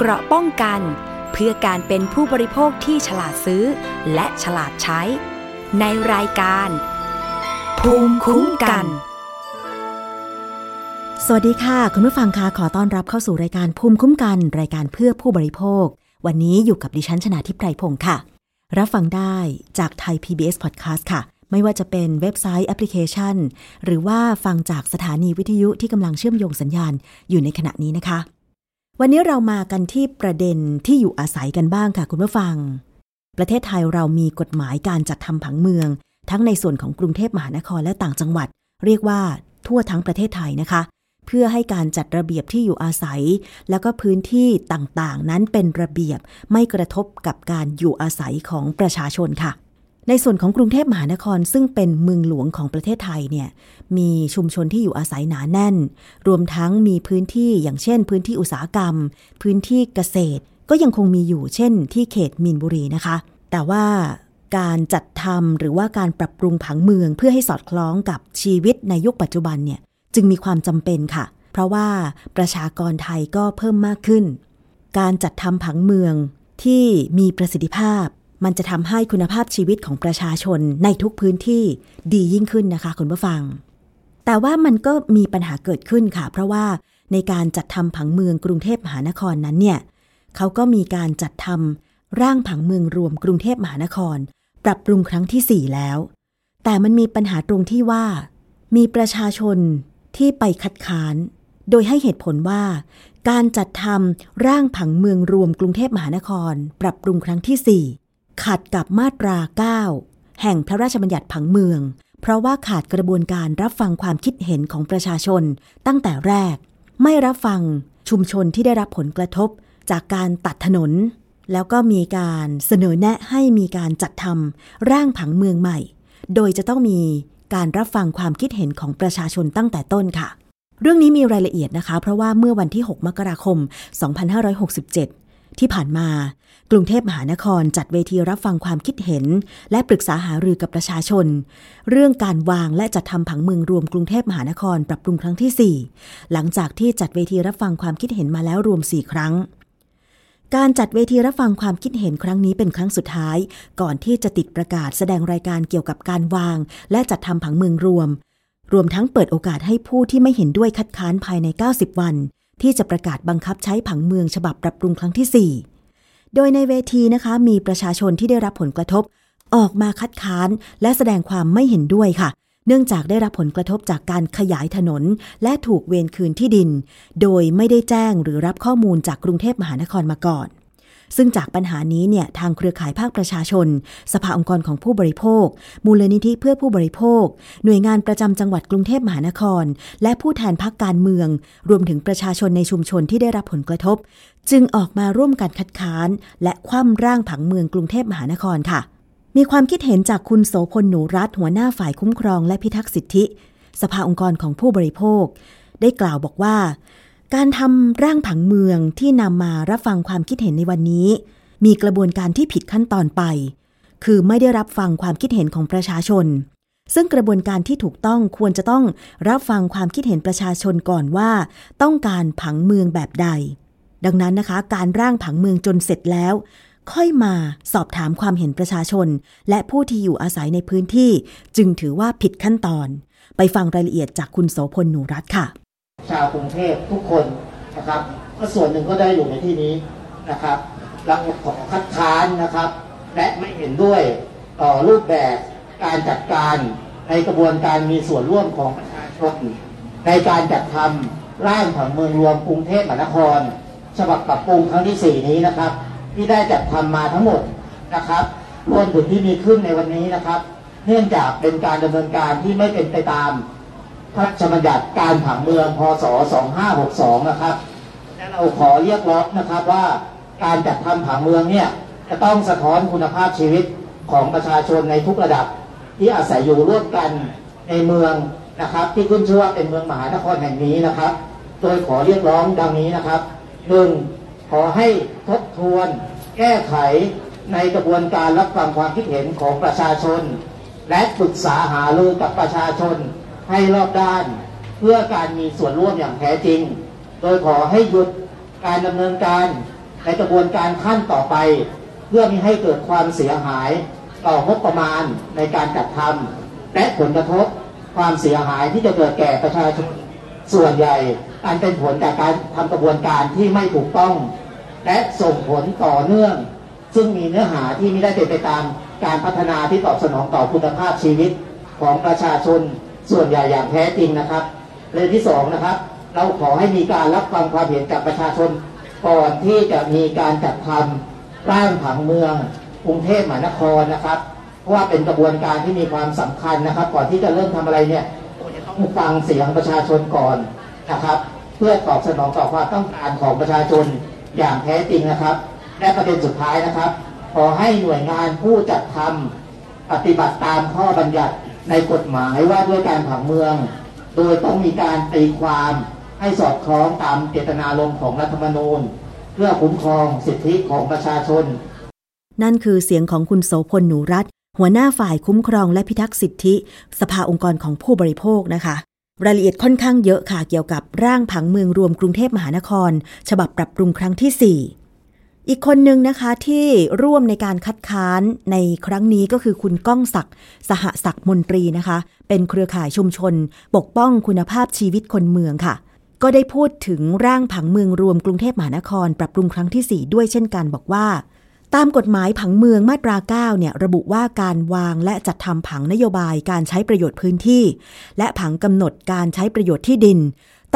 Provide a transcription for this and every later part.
เกราะป้องกัน เพื่อการเป็นผู้บริโภคที่ฉลาดซื้อ และฉลาดใช้ ในรายการ ภูมิคุ้มกัน สวัสดีค่ะ คุณผู้ฟังคะขอต้อนรับเข้าสู่รายการภูมิคุ้มกัน รายการเพื่อผู้บริโภค วันนี้อยู่กับดิฉันชนะทิพไพรพงศ์ค่ะ รับฟังได้จากไทย PBS Podcast ค่ะไม่ว่าจะเป็นเว็บไซต์แอปพลิเคชัน หรือว่าฟังจากสถานีวิทยุที่กำลังเชื่อมโยงสัญญาณอยู่ในขณะนี้นะคะ วันนี้เรามากันที่ประเด็นที่อยู่อาศัยกันบ้างค่ะคุณผู้ฟัง ประเทศไทยเรามีกฎหมายการจัดทำผังเมือง ทั้งในส่วนของกรุงเทพมหานครและต่างจังหวัด เรียกว่าทั่วทั้งประเทศไทยนะคะ เพื่อให้การจัดระเบียบที่อยู่อาศัย แล้วก็พื้นที่ต่างๆ นั้นเป็นระเบียบไม่กระทบกับการอยู่อาศัยของประชาชนค่ะ ในส่วนของกรุงเทพมหานครซึ่งเป็นเมืองหลวงของประเทศไทยเนี่ยมีชุมชนที่อยู่อาศัยหนาแน่น รวมทั้งมีพื้นที่อย่างเช่น พื้นที่อุตสาหกรรม พื้นที่เกษตร ก็ยังคงมีอยู่เช่น ที่เขตมีนบุรีนะคะ แต่ว่าการจัดทำหรือว่าการปรับปรุงผังเมืองเพื่อให้สอดคล้องกับชีวิตในยุคปัจจุบันเนี่ยจึงมีความจำเป็นค่ะ เพราะว่าประชากรไทยก็เพิ่มมากขึ้น การจัดทำผังเมืองที่มีประสิทธิภาพ มันจะทำให้คุณภาพชีวิตของประชาชนในทุกพื้นที่ดียิ่งขึ้นนะคะคุณผู้ฟัง แต่ว่ามันก็มีปัญหาเกิดขึ้นค่ะ เพราะว่าในการจัดทำผังเมืองกรุงเทพมหานครนั้นเนี่ยเขาก็มีการจัดทำร่างผังเมืองรวมกรุงเทพมหานคร ปรับปรุงครั้งที่ 4 แล้ว แต่มันมีปัญหาตรงที่ว่า มีประชาชนที่ไปคัดค้าน โดยให้เหตุผลว่า การจัดทำร่างผังเมืองรวมกรุงเทพมหานคร ปรับปรุงครั้งที่ 4 ขัดกับมาตรา 9 แห่งพระราชบัญญัติผังเมือง เพราะว่าขาดกระบวนการรับฟังความคิดเห็นของประชาชน ตั้งแต่แรก ไม่รับฟังชุมชนที่ได้รับผลกระทบ จากการตัดถนน แล้วก็มีการเสนอแนะให้มีการจัดทำร่างผังเมืองใหม่ โดยจะต้องมีการรับฟังความคิดเห็นของประชาชนตั้งแต่ต้นค่ะ เรื่องนี้มีรายละเอียดนะคะ เพราะว่าเมื่อวันที่ 6 มกราคม 2567 ที่ผ่านมากรุงเทพมหานครจัดเวทีรับฟังความคิดเห็น และปรึกษาหารือกับประชาชน เรื่องการวางและจัดทำผังเมืองรวมกรุงเทพมหานครปรับปรุงครั้งที่ 4 หลังจากที่จัดเวทีรับฟังความคิดเห็นมาแล้วรวม 4 ครั้ง การจัดเวทีรับฟังความคิดเห็นครั้งนี้เป็นครั้งสุดท้าย ก่อนที่จะติดประกาศแสดงรายการเกี่ยวกับการวาง และจัดทำผังเมืองรวม รวมทั้งเปิดโอกาสให้ผู้ที่ไม่เห็นด้วยคัดค้านภายใน 90 วัน ที่จะประกาศบังคับใช้ผังเมืองฉบับปรับปรุงครั้งที่ 4 โดยในเวทีนะคะมีประชาชนที่ได้รับผลกระทบ ออกมาคัดค้าน และแสดงความไม่เห็นด้วยค่ะ เนื่องจากได้รับผลกระทบจากการขยายถนน และถูกเวรคืนที่ดิน โดยไม่ได้แจ้งหรือรับข้อมูลจากกรุงเทพมหานครมาก่อน ซึ่งจากปัญหานี้เนี่ยทางเครือข่ายภาคประชาชน สภาองค์กรของผู้บริโภค มูลนิธิเพื่อผู้บริโภค หน่วยงานประจำจังหวัดกรุงเทพมหานคร และผู้แทนพักการเมือง รวมถึงประชาชนในชุมชนที่ได้รับผลกระทบ จึงออกมาร่วมกันคัดค้าน และคว่ำร่างผังเมืองกรุงเทพมหานครค่ะ มีความคิดเห็นจากคุณโสพลหนูรัตหัวหน้าฝ่ายคุ้มครอง และพิทักษ์สิทธิ สภาองค์กรของผู้บริโภค ได้กล่าวบอกว่า การทำร่างผังเมืองที่นำมารับฟังความคิดเห็นในวันนี้ มีกระบวนการที่ผิดขั้นตอนไป คือไม่ได้รับฟังความคิดเห็นของประชาชน ซึ่งกระบวนการที่ถูกต้องควรจะต้องรับฟังความคิดเห็นประชาชนก่อนว่า ต้องการผังเมืองแบบใด ดังนั้นนะคะ การร่างผังเมืองจนเสร็จแล้ว ค่อยมาสอบถามความเห็นประชาชน และผู้ที่อยู่อาศัยในพื้นที่ จึงถือว่าผิดขั้นตอน ไปฟังรายละเอียดจากคุณโสพลหนูรัตค่ะ ชาวกรุงเทพทุกคนนะครับก็ส่วนหนึ่งก็ได้อยู่ในที่นี้นะครับแล้วขอคัดค้านนะครับ และไม่เห็นด้วยต่อรูปแบบการจัดการในกระบวนการมีส่วนร่วมของประชาชนในการจัดทำร่างผังเมืองรวมกรุงเทพมหานคร ฉบับปรับปรุงครั้งที่ 4 นี้นะครับ ที่ได้จัดทำมาทั้งหมดนะครับรวมถึงที่มีขึ้นในวันนี้นะครับ เนื่องจากเป็นการดำเนินการที่ไม่เป็นไปตาม พระราชบัญญัติการผังเมืองพศ 2562 นะครับและเราขอเรียกร้องนะครับว่าการจัดทำผังเมืองเนี่ยจะต้องสะท้อนคุณภาพชีวิตของประชาชนในทุกระดับ ที่อาศัยอยู่ร่วมกันในเมืองนะครับ ที่ขึ้นชื่อว่าเป็นเมืองมหานครแห่งนี้นะครับ โดยขอเรียกร้องดังนี้นะครับหนึ่งขอให้ทบทวนแก้ไขในกระบวนการรับฟังความคิดเห็นของประชาชน และปรึกษาหารือกับประชาชน ให้รอบด้านเพื่อการมีส่วนร่วมอย่างแท้จริง โดยขอให้หยุดการดำเนินการในกระบวนการขั้นต่อไป เพื่อไม่ให้เกิดความเสียหายต่องบประมาณในการจัดทำและผลกระทบความเสียหายที่จะเกิดแก่ประชาชนส่วนใหญ่ อันเป็นผลจากการทำกระบวนการที่ไม่ถูกต้อง และส่งผลต่อเนื่อง ซึ่งมีเนื้อหาที่ไม่ได้เป็นไปตามการพัฒนาที่ตอบสนองต่อคุณภาพชีวิตของประชาชน ส่วนใหญ่อย่างแท้จริงนะครับเรื่องที่สองนะครับ เราขอให้มีการรับฟังความเห็นจากประชาชน ก่อนที่จะมีการจัดทำร่างผังเมืองกรุงเทพมหานครนะครับเพราะว่าเป็นกระบวนการที่มีความสำคัญนะครับ ก่อนที่จะเริ่มทำอะไรเนี่ยต้องฟังเสียงประชาชนก่อนนะครับ เพื่อตอบสนองต่อความต้องการของประชาชนอย่างแท้จริงนะครับ และประเด็นสุดท้ายนะครับ ขอให้หน่วยงานผู้จัดทำปฏิบัติตามข้อบัญญัติ ในกฎหมายว่าด้วยการผังเมือง โดยต้องมีการตีความให้สอดคล้องตามเจตนารมณ์ของรัฐธรรมนูญ เพื่อคุ้มครองสิทธิของประชาชน นั่นคือเสียงของคุณโสพลหนูรัตหัวหน้าฝ่ายคุ้มครองและพิทักษ์สิทธิ สภาองค์กรของผู้บริโภคนะคะ รายละเอียดค่อนข้างเยอะค่ะเกี่ยวกับร่างผังเมืองรวมกรุงเทพมหานคร ฉบับปรับปรุงครั้งที่ 4 อีกคนหนึ่งนะคะที่ร่วมในการคัดค้านในครั้งนี้ก็คือคุณก้องศักดิ์สหศักดิ์มนตรีนะคะ เป็นเครือข่ายชุมชน ปกป้องคุณภาพชีวิตคนเมืองค่ะ ก็ได้พูดถึงร่างผังเมืองรวมกรุงเทพมหานคร ปรับปรุงครั้งที่ 4 ด้วยเช่นกันบอกว่า ตามกฎหมายผังเมืองมาตรา 9 เนี่ยระบุว่าการวางและจัดทำผังนโยบายการใช้ประโยชน์พื้นที่ และผังกำหนดการใช้ประโยชน์ที่ดิน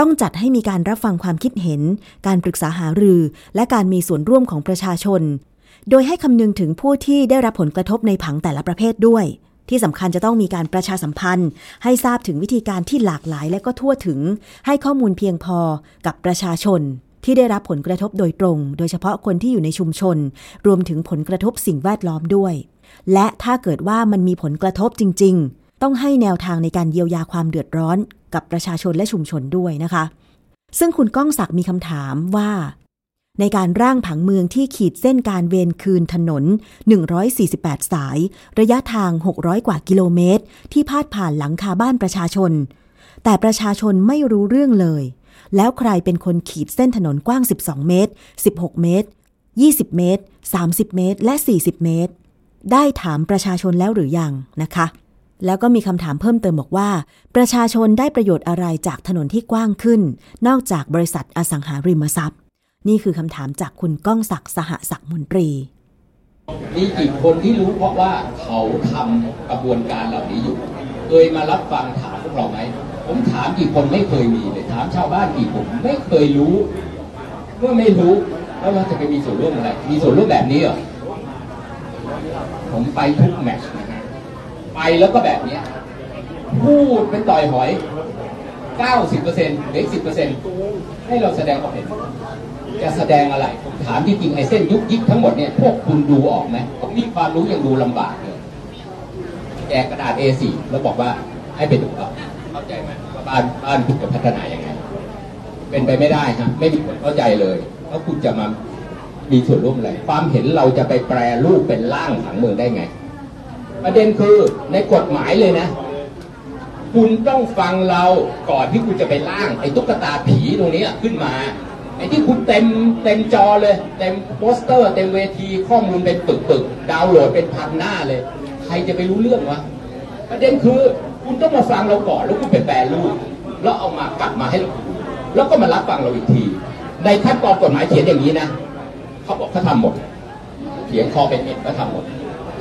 ต้องจัดให้มีการรับฟังความคิดเห็น การปรึกษาหารือ และการมีส่วนร่วมของประชาชน โดยให้คำนึงถึงผู้ที่ได้รับผลกระทบในผังแต่ละประเภทด้วย ที่สำคัญจะต้องมีการประชาสัมพันธ์ ให้ทราบถึงวิธีการที่หลากหลาย และก็ทั่วถึง ให้ข้อมูลเพียงพอกับประชาชนที่ได้รับผลกระทบโดยตรง โดยเฉพาะคนที่อยู่ในชุมชน รวมถึงผลกระทบสิ่งแวดล้อมด้วย และถ้าเกิดว่ามันมีผลกระทบจริง ๆ ต้องให้แนวทางในการเยียวยาความเดือดร้อนกับประชาชนและชุมชนด้วยนะคะ ซึ่งคุณก้องศักดิ์มีคำถามว่า ในการร่างผังเมืองที่ขีดเส้นการเวรคืนถนน 148 สาย ระยะทาง 600 กว่ากิโลเมตร ที่พาดผ่านหลังคาบ้านประชาชน แต่ประชาชนไม่รู้เรื่องเลย แล้วใครเป็นคนขีดเส้นถนนกว้าง 12 เมตร 16 เมตร 20 เมตร 30 เมตร และ 40 เมตร ได้ถามประชาชนแล้วหรือยังนะคะ แล้วก็มีคำถามเพิ่มเติมบอกว่า ประชาชนได้ประโยชน์อะไรจากถนนที่กว้างขึ้น นอกจากบริษัทอสังหาริมทรัพย์ นี่คือคำถามจากคุณก้องศักดิ์สหศักดิ์มนตรีมีกี่คนที่รู้เพราะว่าเขาทำกระบวนการเหล่านี้อยู่ เคยมารับฟังถามพวกเราไหม ผมถามกี่คนไม่เคยมีเลยถามชาวบ้านกี่คนไม่เคยรู้ เมื่อไม่รู้แล้วเราจะไปมีส่วนร่วมอะไร มีส่วนร่วมแบบนี้เหรอผมไปทุกแมตช์ ไปแล้วก็แบบเนี้ยพูดเป็นต่อยหอย 90%เหลือ10%ให้เราแสดงความเห็นจะแสดงอะไรผมถามจริงๆไอ้เส้นยุกยิกทั้งหมดเนี่ยพวกคุณดูออกไหมผมมีความรู้ยังดูลำบากเลยแจกกระดาษ A4 แล้วบอกว่าให้ไปดูเอาเข้าใจไหมว่าบ้านบ้านคุณจะพัฒนาอย่างไง เป็นไปไม่ได้ครับไม่มีคนเข้าใจเลยแล้วคุณจะมามีส่วนร่วมอะไรความเห็นเราจะไปแปรรูปเป็นร่างผังเมืองได้ไง ประเด็นคือในกฎหมายเลยนะ คุณต้องฟังเราก่อนที่คุณจะไปร่าง ไอ้ตุ๊กตาผีตรงนี้ขึ้นมา ไอ้ที่คุณเต็มเต็มจอเลย เต็มโปสเตอร์ เต็มเวทีข้อมูลเป็นปึกปึกๆดาวน์โหลดเป็นพันหน้าเลย ใครจะไปรู้เรื่องวะประเด็นคือคุณต้องมาฟังเราก่อนแล้วคุณไปแปรรูปแล้วเอามากลับมาให้เราแล้วก็มารับฟังเราอีกที ในขั้นตอนกฎหมายเขียนอย่างนี้นะเขาบอกเขาทำหมดเขียนคอเป็นเอ็ดก็ทำหมด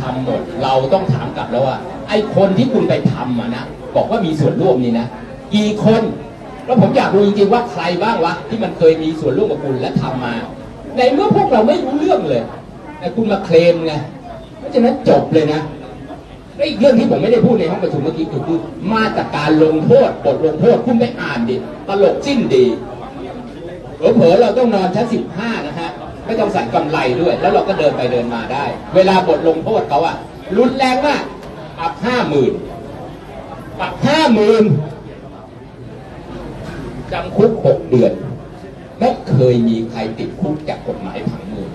ทำหมด เราต้องถามกลับแล้วว่า ไอ้คนที่คุณไปทำอะนะบอกว่ามีส่วนร่วมนี่นะกี่คนแล้วผมอยากรู้จริงๆว่าใครบ้างวะที่มันเคยมีส่วนร่วมกับคุณและทำมา ในเมื่อพวกเราไม่รู้เรื่องเลยแต่คุณมาเคลมไงเพราะฉะนั้นจบเลยนะและอีกเรื่องที่ผมไม่ได้พูดในห้องประชุมเมื่อกี้คือคือมาตรการลงโทษบทลงโทษคุณไม่อ่านดิตลกสิ้นดีเผลอๆเราต้องนอนชั้นสิบห้านะฮะ ไม่ต้องใส่กำไรด้วย แล้วเราก็เดินไปเดินมาได้ เวลาบทลงโทษเขาอะรุนแรงมากปรับห้าหมื่นปรับห้าหมื่นจำคุกหกเดือน ไม่เคยมีใครติดคุกจากกฎหมายผังเมือง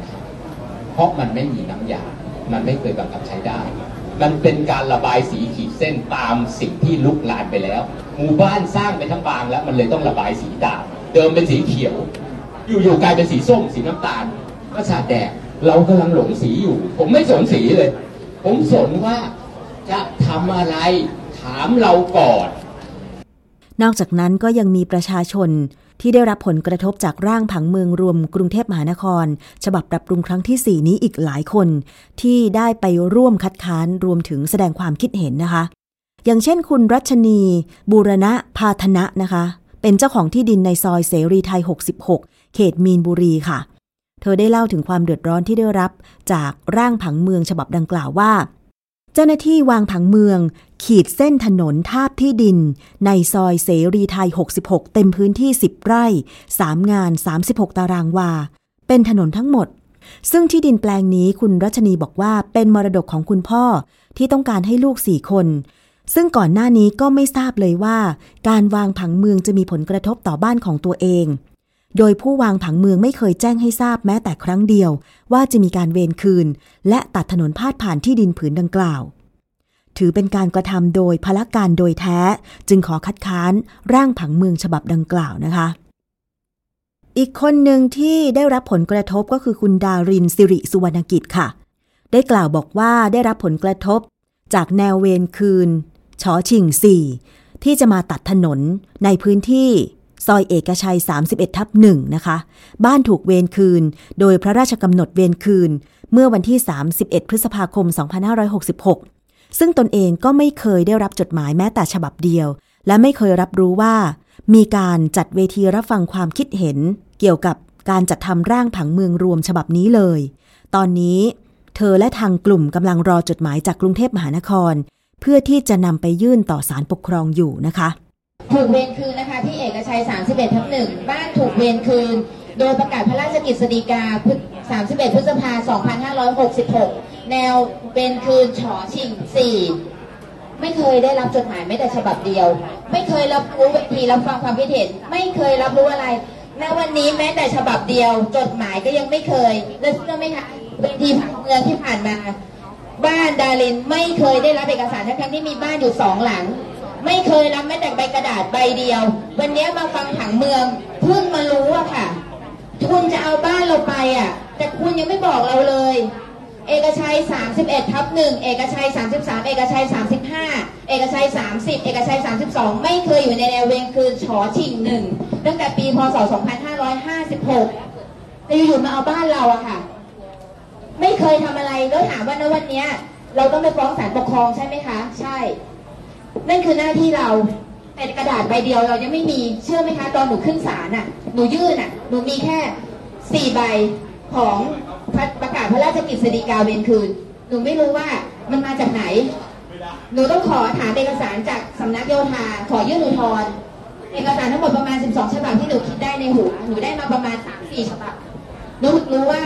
เพราะมันไม่มีน้ำยา มันไม่เคยบังคับใช้ได้ มันเป็นการระบายสีขีดเส้นตามสิ่งที่ลุกลานไปแล้ว หมู่บ้านสร้างไปทั้งบางแล้ว มันเลยต้องระบายสีตามเดิมเป็นสีเขียว อยู่ๆกลายเป็นสีส้มสีน้ำตาล ประสาทแดกเรากำลังหลงสีอยู่ ผมไม่สนสีเลย ผมสนว่าจะทำอะไรถามเราก่อน นอกจากนั้นก็ยังมีประชาชนที่ได้รับผลกระทบจากร่างผังเมืองรวมกรุงเทพมหานคร ฉบับปรับปรุงครั้งที่ 4 นี้อีกหลายคน ที่ได้ไปร่วมคัดค้านรวมถึงแสดงความคิดเห็นนะคะ อย่างเช่นคุณรัชนี บูรณะพาธนะนะคะ เป็นเจ้าของที่ดินในซอยเสรีไทย 66 เขตมีนบุรีค่ะ เธอได้เล่าถึงความเดือดร้อนที่ได้รับจากร่างผังเมืองฉบับดังกล่าวว่า เจ้าหน้าที่วางผังเมือง ขีดเส้นถนนทาบที่ดิน ในซอยเสรีไทย 66 เต็มพื้นที่ 10 ไร่ 3 งาน 36 ตารางวา เป็นถนนทั้งหมด ซึ่งที่ดินแปลงนี้คุณรัชนีบอกว่าเป็นมรดกของคุณพ่อที่ต้องการให้ลูกสี่คนซึ่งก่อนหน้านี้ก็ไม่ทราบเลยว่า การวางผังเมืองจะมีผลกระทบต่อบ้านของตัวเอง โดยผู้วางผังเมืองไม่เคยแจ้งให้ทราบแม้แต่ครั้งเดียว ว่าจะมีการเวรคืน และตัดถนนพาดผ่านที่ดินผืนดังกล่าว ถือเป็นการกระทำโดยพละการโดยแท้ จึงขอคัดค้านร่างผังเมืองฉบับดังกล่าวนะคะ อีกคนหนึ่งที่ได้รับผลกระทบก็คือคุณดารินสิริสุวรรณกิจค่ะ ได้กล่าวบอกว่าได้รับผลกระทบ จากแนวเวรคืนชอชิงสี่ที่จะมาตัดถนนในพื้นที่ ซอยเอกชัย 31 ทับหนึ่งนะคะ บ้านถูกเวรคืน โดยพระราชกำหนดเวรคืน เมื่อวันที่ 31 พฤษภาคม 2566 ซึ่งตนเองก็ไม่เคยได้รับจดหมายแม้แต่ฉบับเดียว และไม่เคยรับรู้ว่า มีการจัดเวทีรับฟังความคิดเห็น เกี่ยวกับการจัดทำร่างผังเมืองรวมฉบับนี้เลย ตอนนี้เธอและทางกลุ่มกำลังรอจดหมายจากกรุงเทพมหานคร เพื่อที่จะนำไปยื่นต่อศาลปกครองอยู่นะคะ ถูกเวรคืนนะคะที่เอกชัย 31 ทับหนึ่งบ้านถูกเวรคืน โดยประกาศพระราชกิจสีกา 31 พฤษภา 2566 แนวเวรคืนฉอชิง 4 ไม่เคยได้รับจดหมายแม้แต่ฉบับเดียว ไม่เคยรับรู้เวทีรับฟังความคิดเห็น ไม่เคยรับรู้อะไรณวันนี้แม้แต่ฉบับเดียว จดหมายก็ยังไม่เคย แล้วเชื่อไหมคะเวทีผังเมืองที่ผ่านมา บ้านดารินไม่เคยได้รับเอกสารทั้งที่มีบ้านอยู่สองหลัง ไม่เคยรับแม้แต่ใบกระดาษใบเดียว วันนี้มาฟังผังเมืองเพิ่งมารู้อะค่ะ คุณจะเอาบ้านเราไปอะแต่คุณยังไม่บอกเราเลย เอกชัย 31ทับหนึ่งเอกชัย 33 เอกชัย 35 เอกชัย 30 เอกชัย 32 ไม่เคยอยู่ในแนวเวงคืนฉอชิงหนึ่งตั้งแต่ปีพศ 2556แต่อยู่ๆมาเอาบ้านเราอะค่ะ ไม่เคยทำอะไรแล้วถามว่าณวันนี้เราต้องไปฟ้องศาลปกครองใช่ไหมคะ ใช่ นั่นคือหน้าที่เราแต่กระดาษใบเดียวเรายังไม่มีเชื่อไหมคะ ตอนหนูขึ้นศาลน่ะหนูยื่นน่ะหนูมีแค่สี่ใบของประกาศพระราชกิจสีกาเวรคืน หนูไม่รู้ว่ามันมาจากไหน หนูต้องขอถามเอกสารจากสำนักโยธาขอยื่นอุทธรณ์เอกสารทั้งหมดประมาณ 12 ฉบับที่หนูคิดได้ในหัว หนูได้มาประมาณ 3-4 ฉบับ หนูรู้ว่า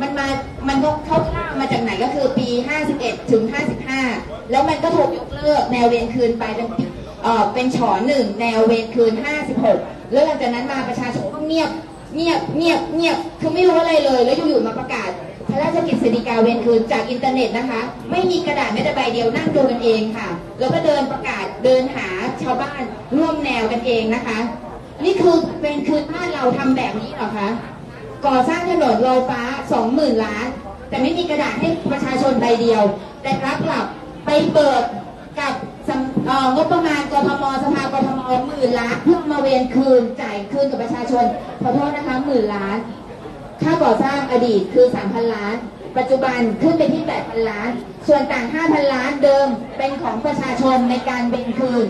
มันมา มันก็เข้าข้าวมาจากไหนก็คือปี 51 ถึง 55 แล้วมันก็ถูกยกเลิกแนวเวรคืนไปเป็นเอ่อเป็นฉอหนึ่งแนวเวรคืน 56 แล้วหลังจากนั้นมาประชาชนก็เงียบ เงียบ เงียบ เงียบ คือไม่รู้อะไรเลย แล้วอยู่ๆมาประกาศพระราชกิจสีกาเวรคืนจากอินเทอร์เน็ตนะคะ ไม่มีกระดาษแม้แต่ใบเดียวนั่งดูกันเองค่ะ แล้วก็เดินประกาศเดินหาชาวบ้านร่วมแนวกันเองนะคะ นี่คือเป็นคืนบ้านเราทำแบบนี้เหรอคะ ก่อสร้างถนนลอยฟ้า 20,000 ล้าน แต่ไม่มีกระดาษให้ประชาชนใบเดียว แต่รับกลับไปเปิดกับงบประมาณกทมสภากทมหมื่นล้านเพื่อมาเวนคืนจ่ายคืนกับประชาชนขอโทษนะคะหมื่นล้าน ค่าก่อสร้างอดีตคือ 3,000 ล้าน ปัจจุบันขึ้นไปที่ 8,000 ล้าน ส่วนต่าง 5,000 ล้านเดิมเป็นของประชาชนในการเบนคืน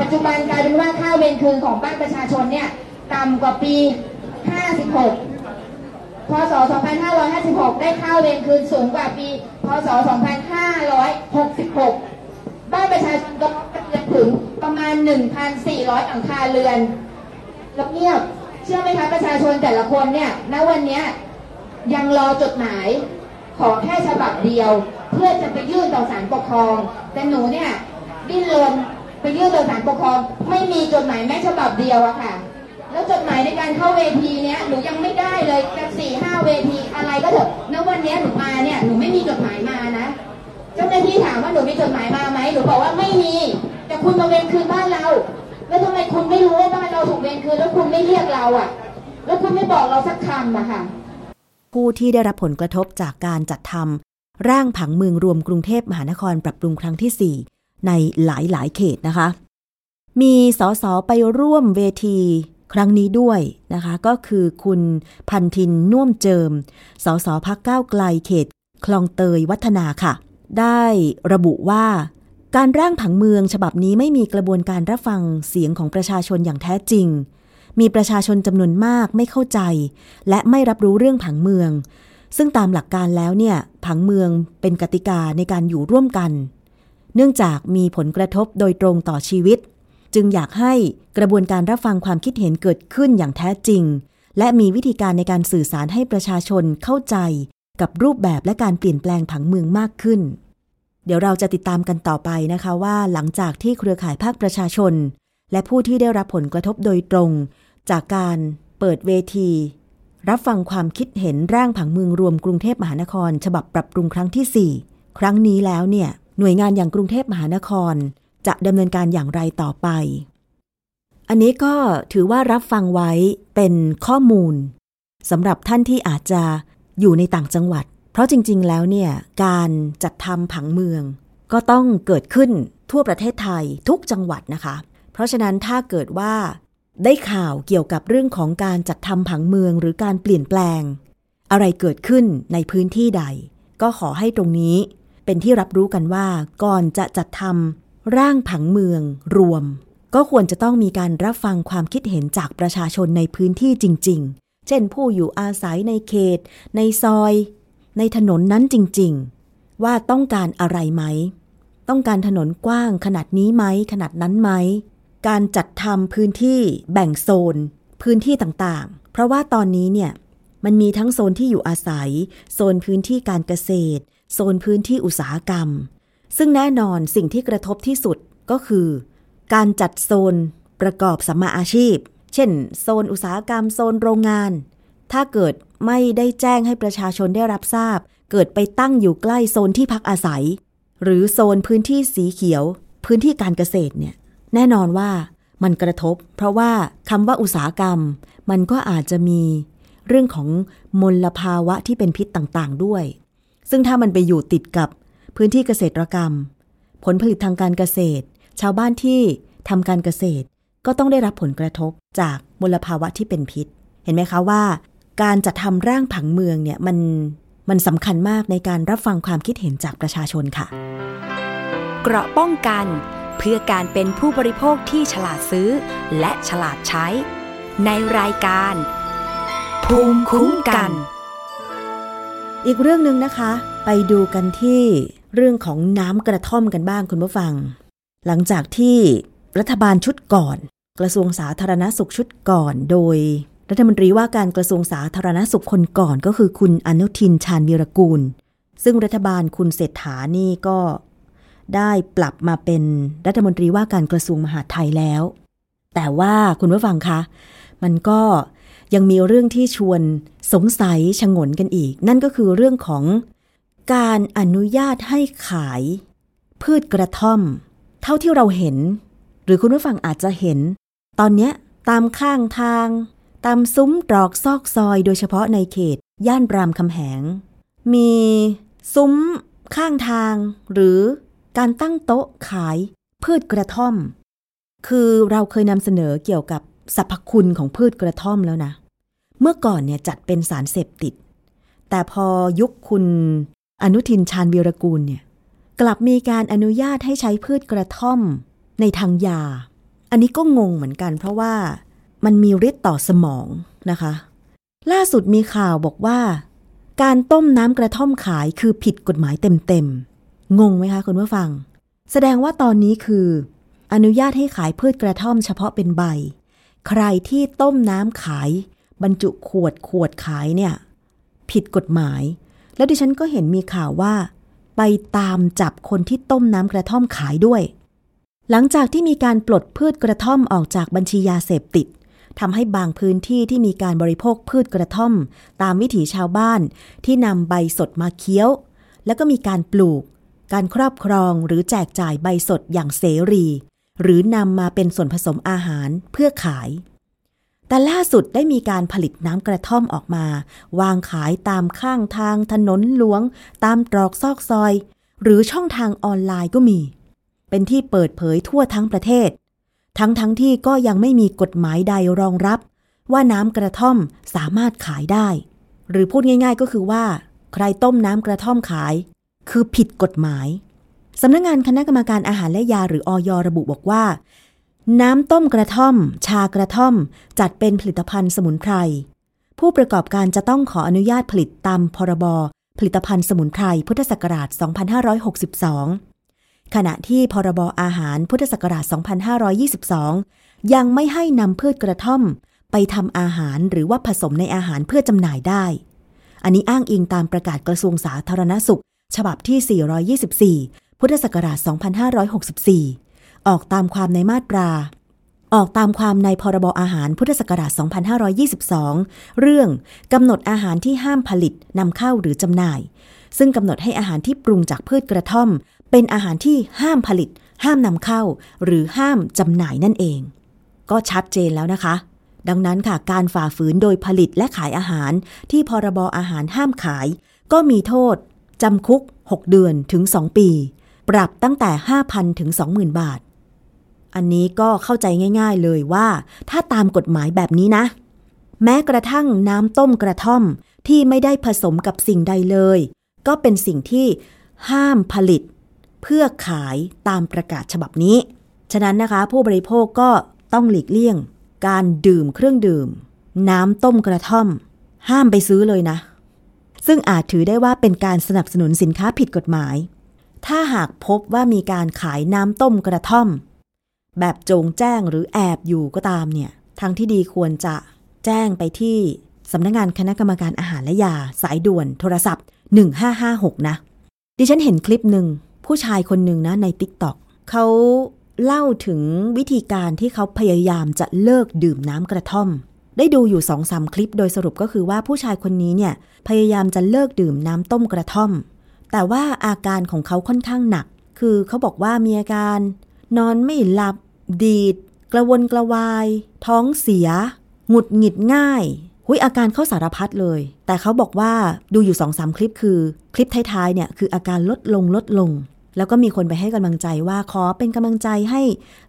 ปัจจุบันกลายเป็นว่าค่าเบนคืนของบ้านประชาชนเนี่ยต่ำกว่าปี 56 พศ 2556 ได้ข้าวเวรคืนสูงกว่าปี พศ 2566 บ้านประชาชนก็เรือนถึงประมาณ 1,400หลังคาเรือนแล้วเงียบ เชื่อไหมคะประชาชนแต่ละคนเนี่ยณวันนี้ยยังรอจดหมายขอแค่ฉบับเดียว เพื่อจะไปยื่นต่อศาลปกครอง แต่หนูเนี่ยดิ้นรนไปยื่นต่อศาลปกครอง ไม่มีจดหมายแม้ฉบับเดียวอะค่ะ แล้วจดหมายในการเข้าเวทีเนี้ยหนูยังไม่ได้เลยจากสี่ห้าเวทีอะไรก็เถอะณวันเนี้ยหนูมาเนี่ยหนูไม่มีจดหมายมานะ เจ้าหน้าที่ถามว่าหนูมีจดหมายมาไหมหนูบอกว่าไม่มี แต่คุณมาเวรคืนบ้านเรา แล้วทำไมคุณไม่รู้ว่าบ้านเราถูกเวรคืนแล้วคุณไม่เรียกเราอะแล้วคุณไม่บอกเราสักคำอะค่ะ ผู้ที่ได้รับผลกระทบจากการจัดทำร่างผังเมืองรวมกรุงเทพมหานครปรับปรุงครั้งที่ 4 ในหลายหลายเขตนะคะ มีสสไปร่วมเวที ครั้งนี้ด้วยนะคะ ก็คือคุณพันทินน่วมเจิม สสพักก้าวไกลเขต คลองเตยวัฒนาค่ะ ได้ระบุว่า การร่างผังเมืองฉบับนี้ไม่มีกระบวนการรับฟังเสียงของประชาชนอย่างแท้จริง มีประชาชนจำนวนมากไม่เข้าใจ และไม่รับรู้เรื่องผังเมือง ซึ่งตามหลักการแล้วเนี่ยผังเมืองเป็นกติกาในการอยู่ร่วมกัน เนื่องจากมีผลกระทบโดยตรงต่อชีวิต จึงอยากให้กระบวนการรับฟังความคิดเห็นเกิดขึ้นอย่างแท้จริง และมีวิธีการในการสื่อสารให้ประชาชนเข้าใจ กับรูปแบบและการเปลี่ยนแปลงผังเมืองมากขึ้น เดี๋ยวเราจะติดตามกันต่อไปนะคะว่า หลังจากที่เครือข่ายภาคประชาชน และผู้ที่ได้รับผลกระทบโดยตรง จากการเปิดเวที รับฟังความคิดเห็นร่างผังเมืองรวมกรุงเทพมหานคร ฉบับปรับปรุงครั้งที่ 4 ครั้งนี้แล้วเนี่ยหน่วยงานอย่างกรุงเทพมหานคร จะดำเนินการอย่างไรต่อไป อันนี้ก็ถือว่ารับฟังไว้เป็นข้อมูลสำหรับท่านที่อาจจะอยู่ในต่างจังหวัด เพราะจริง ๆ แล้วเนี่ยการจัดทำผังเมือง ก็ต้องเกิดขึ้นทั่วประเทศไทยทุกจังหวัดนะคะ เพราะฉะนั้นถ้าเกิดว่า ได้ข่าวเกี่ยวกับเรื่องของการจัดทำผังเมืองหรือการเปลี่ยนแปลง อะไรเกิดขึ้นในพื้นที่ใด ก็ขอให้ตรงนี้เป็นที่รับรู้กันว่าก่อนจะจัดทำ ร่างผังเมืองรวม ก็ควรจะต้องมีการรับฟังความคิดเห็นจากประชาชนในพื้นที่จริง ๆ เช่นผู้อยู่อาศัยในเขต ในซอย ในถนนนั้นจริง ๆ ว่าต้องการอะไรไหม ต้องการถนนกว้างขนาดนี้ไหม ขนาดนั้นไหม การจัดทำพื้นที่แบ่งโซน พื้นที่ต่างๆ เพราะว่าตอนนี้เนี่ยมันมีทั้งโซนที่อยู่อาศัย โซนพื้นที่การเกษตร โซนพื้นที่อุตสาหกรรม ซึ่งแน่นอนสิ่งที่กระทบที่สุดก็คือ การจัดโซนประกอบสัมมาอาชีพ เช่น โซนอุตสาหกรรมโซนโรงงาน ถ้าเกิดไม่ได้แจ้งให้ประชาชนได้รับทราบ เกิดไปตั้งอยู่ใกล้โซนที่พักอาศัย หรือโซนพื้นที่สีเขียว พื้นที่การเกษตรเนี่ยแน่นอนว่ามันกระทบ เพราะว่าคำว่าอุตสาหกรรม มันก็อาจจะมีเรื่องของมลภาวะที่เป็นพิษต่างๆด้วย ซึ่งถ้ามันไปอยู่ติดกับ พื้นที่เกษตรกรรม ผลผลิตทางการเกษตร ชาวบ้านที่ทำการเกษตรก็ต้องได้รับผลกระทบจากมลภาวะที่เป็นพิษ เห็นไหมคะว่า การจัดทำร่างผังเมืองเนี่ยมันมันสำคัญมากในการรับฟังความคิดเห็นจากประชาชนค่ะ เกราะป้องกันเพื่อการเป็นผู้บริโภคที่ฉลาดซื้อ และฉลาดใช้ ในรายการ ภูมิคุ้มกัน อีกเรื่องหนึ่งนะคะ ไปดูกันที่ เรื่องของน้ำกระท่อมกันบ้างคุณผู้ฟัง หลังจากที่รัฐบาลชุดก่อน กระทรวงสาธารณสุขชุดก่อน โดยรัฐมนตรีว่าการกระทรวงสาธารณสุขคนก่อนก็คือคุณอนุทินชาญวีรกูล ซึ่งรัฐบาลคุณเศรษฐานี่ก็ได้ปรับมาเป็นรัฐมนตรีว่าการกระทรวงมหาดไทยแล้ว แต่ว่าคุณผู้ฟังคะ มันก็ยังมีเรื่องที่ชวนสงสัยชงนกันอีก นั่นก็คือเรื่องของ การอนุญาตให้ขาย พืชกระท่อม เท่าที่เราเห็น หรือคุณผู้ฟังอาจจะเห็น ตอนเนี้ตามข้างทาง ตามซุ้มตรอกซอกซอย โดยเฉพาะในเขต ย่านรามคำแหง มีซุ้ม ข้างทาง หรือการตั้งโต๊ะขาย พืชกระท่อม คือเราเคยนำเสนอเกี่ยวกับสรรพคุณของพืชกระท่อมแล้วนะ เมื่อก่อนเนี่ยจัดเป็นสารเสพติด แต่พอยุคคุณ อนุทินชาญวีรกูลเนี่ยกลับมีการอนุญาตให้ใช้พืชกระท่อมในทางยา อันนี้ก็งงเหมือนกัน เพราะว่ามันมีฤทธิ์ต่อสมองนะคะ ล่าสุดมีข่าวบอกว่า การต้มน้ำกระท่อมขายคือผิดกฎหมายเต็มๆ งงไหมคะคุณผู้ฟัง แสดงว่าตอนนี้คือ อนุญาตให้ขายพืชกระท่อมเฉพาะเป็นใบ ใครที่ต้มน้ำขาย บรรจุขวดขวดขายเนี่ย ผิดกฎหมาย แล้วดิฉันก็เห็นมีข่าวว่า ไปตามจับคนที่ต้มน้ำกระท่อมขายด้วย หลังจากที่มีการปลดพืชกระท่อมออกจากบัญชียาเสพติดทำให้บางพื้นที่ที่มีการบริโภคพืชกระท่อม ตามวิถีชาวบ้านที่นำใบสดมาเคี้ยว แล้วก็มีการปลูก การครอบครองหรือแจกจ่ายใบสดอย่างเสรี หรือนำมาเป็นส่วนผสมอาหารเพื่อขาย แต่ล่าสุดได้มีการผลิตน้ำกระท่อมออกมา วางขายตามข้างทางถนนหลวง ตามตรอกซอกซอย หรือช่องทางออนไลน์ก็มี เป็นที่เปิดเผยทั่วทั้งประเทศ ทั้งทั้งที่ก็ยังไม่มีกฎหมายใดรองรับ ว่าน้ำกระท่อมสามารถขายได้ หรือพูดง่าย ๆ ก็คือว่า ใครต้มน้ำกระท่อมขาย คือผิดกฎหมายสำนักงงานคณะกรรมการอาหารและยาหรืออยระบุบอกว่า น้ำต้มกระท่อม ชากระท่อม จัดเป็นผลิตภัณฑ์สมุนไพร ผู้ประกอบการจะต้องขออนุญาตผลิตตามพรบ ผลิตภัณฑ์สมุนไพรพุทธศักราช 2562 ขณะที่พรบอาหารพุทธศักราช 2522 ยังไม่ให้นำพืชกระท่อม ไปทำอาหารหรือว่าผสมในอาหารเพื่อจำหน่ายได้ อันนี้อ้างอิงตามประกาศกระทรวงสาธารณสุข ฉบับที่ 424 พุทธศักราช 2564 ออกตามความในมาตรา ออกตามความในพรบอาหารพุทธศักราช 2522 เรื่องกำหนดอาหารที่ห้ามผลิตนำเข้าหรือจำหน่าย ซึ่งกำหนดให้อาหารที่ปรุงจากพืชกระท่อม เป็นอาหารที่ห้ามผลิต ห้ามนำเข้า หรือห้ามจำหน่ายนั่นเอง ก็ชัดเจนแล้วนะคะ ดังนั้นค่ะการฝ่าฝืนโดยผลิตและขายอาหาร ที่พรบอาหารห้ามขาย ก็มีโทษจำคุก 6 เดือนถึง 2 ปี ปรับตั้งแต่ 5,000 ถึง 20,000 บาท อันนี้ก็เข้าใจง่าย ๆเลยว่า ถ้าตามกฎหมายแบบนี้นะ แม้กระทั่งน้ำต้มกระท่อมที่ไม่ได้ผสมกับสิ่งใดเลย ก็เป็นสิ่งที่ห้ามผลิต เพื่อขายตามประกาศฉบับนี้ ฉะนั้นนะคะ ผู้บริโภคก็ต้องหลีกเลี่ยง การดื่มเครื่องดื่ม น้ำต้มกระท่อม ห้ามไปซื้อเลยนะ ซึ่งอาจถือได้ว่าเป็นการสนับสนุนสินค้าผิดกฎหมาย ถ้าหากพบว่ามีการขายน้ำต้มกระท่อม แบบโจงแจ้งหรือแอบอยู่ก็ตามเนี่ยทางที่ดีควรจะแจ้งไปที่สำนักงงานคณะกรรมการอาหารและยา สายด่วนโทรศัพท์ 1556 นะ ดิฉันเห็นคลิปหนึ่ง ผู้ชายคนหนึ่งนะใน t ิ k t o k เขาเล่าถึงวิธีการที่เขาพยายามจะเลิกดื่มน้ำกระท่อม ได้ดูอยู่สองสามคลิปโดยสรุปก็คือว่าผู้ชายคนนี้เนี่ย พยายามจะเลิกดื่มน้ำต้มกระท่อม แต่ว่าอาการของเขาค่อนข้างหนัก คือเขาบอกว่ามีอาการ นอนไม่หลับ ดีด กระวนกระวาย ท้องเสีย หงุดหงิดง่ายหุยอาการเขาสารพัดเลย แต่เขาบอกว่าดูอยู่สองสามคลิปคือ คลิปท้ายๆเนี่ยคืออาการลดลงลดลง แล้วก็มีคนไปให้กำลังใจว่าขอเป็นกำลังใจให้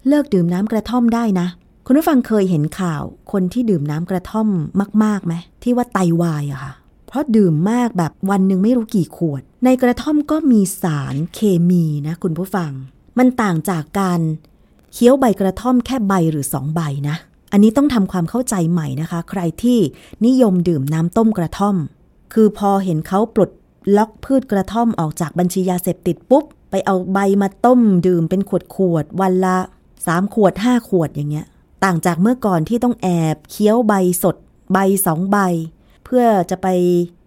เลิกดื่มน้ำกระท่อมได้นะ คุณผู้ฟังเคยเห็นข่าวคนที่ดื่มน้ำกระท่อมมากๆไหมที่ว่าไตวายอะค่ะ เพราะดื่มมากแบบวันหนึ่งไม่รู้กี่ขวด ในกระท่อมก็มีสารเคมีนะคุณผู้ฟัง มันต่างจากการ เคี้ยวใบกระท่อมแค่ใบหรือสองใบนะ อันนี้ต้องทำความเข้าใจใหม่นะคะ ใครที่นิยมดื่มน้ำต้มกระท่อม คือพอเห็นเขาปลดล็อกพืชกระท่อมออกจากบัญชียาเสพติดปุ๊บ ไปเอาใบมาต้มดื่มเป็นขวดขวดๆวันละสามขวดห้าขวดอย่างเงี้ย ต่างจากเมื่อก่อนที่ต้องแอบเคี้ยวใบสด ใบสองใบ เพื่อจะไป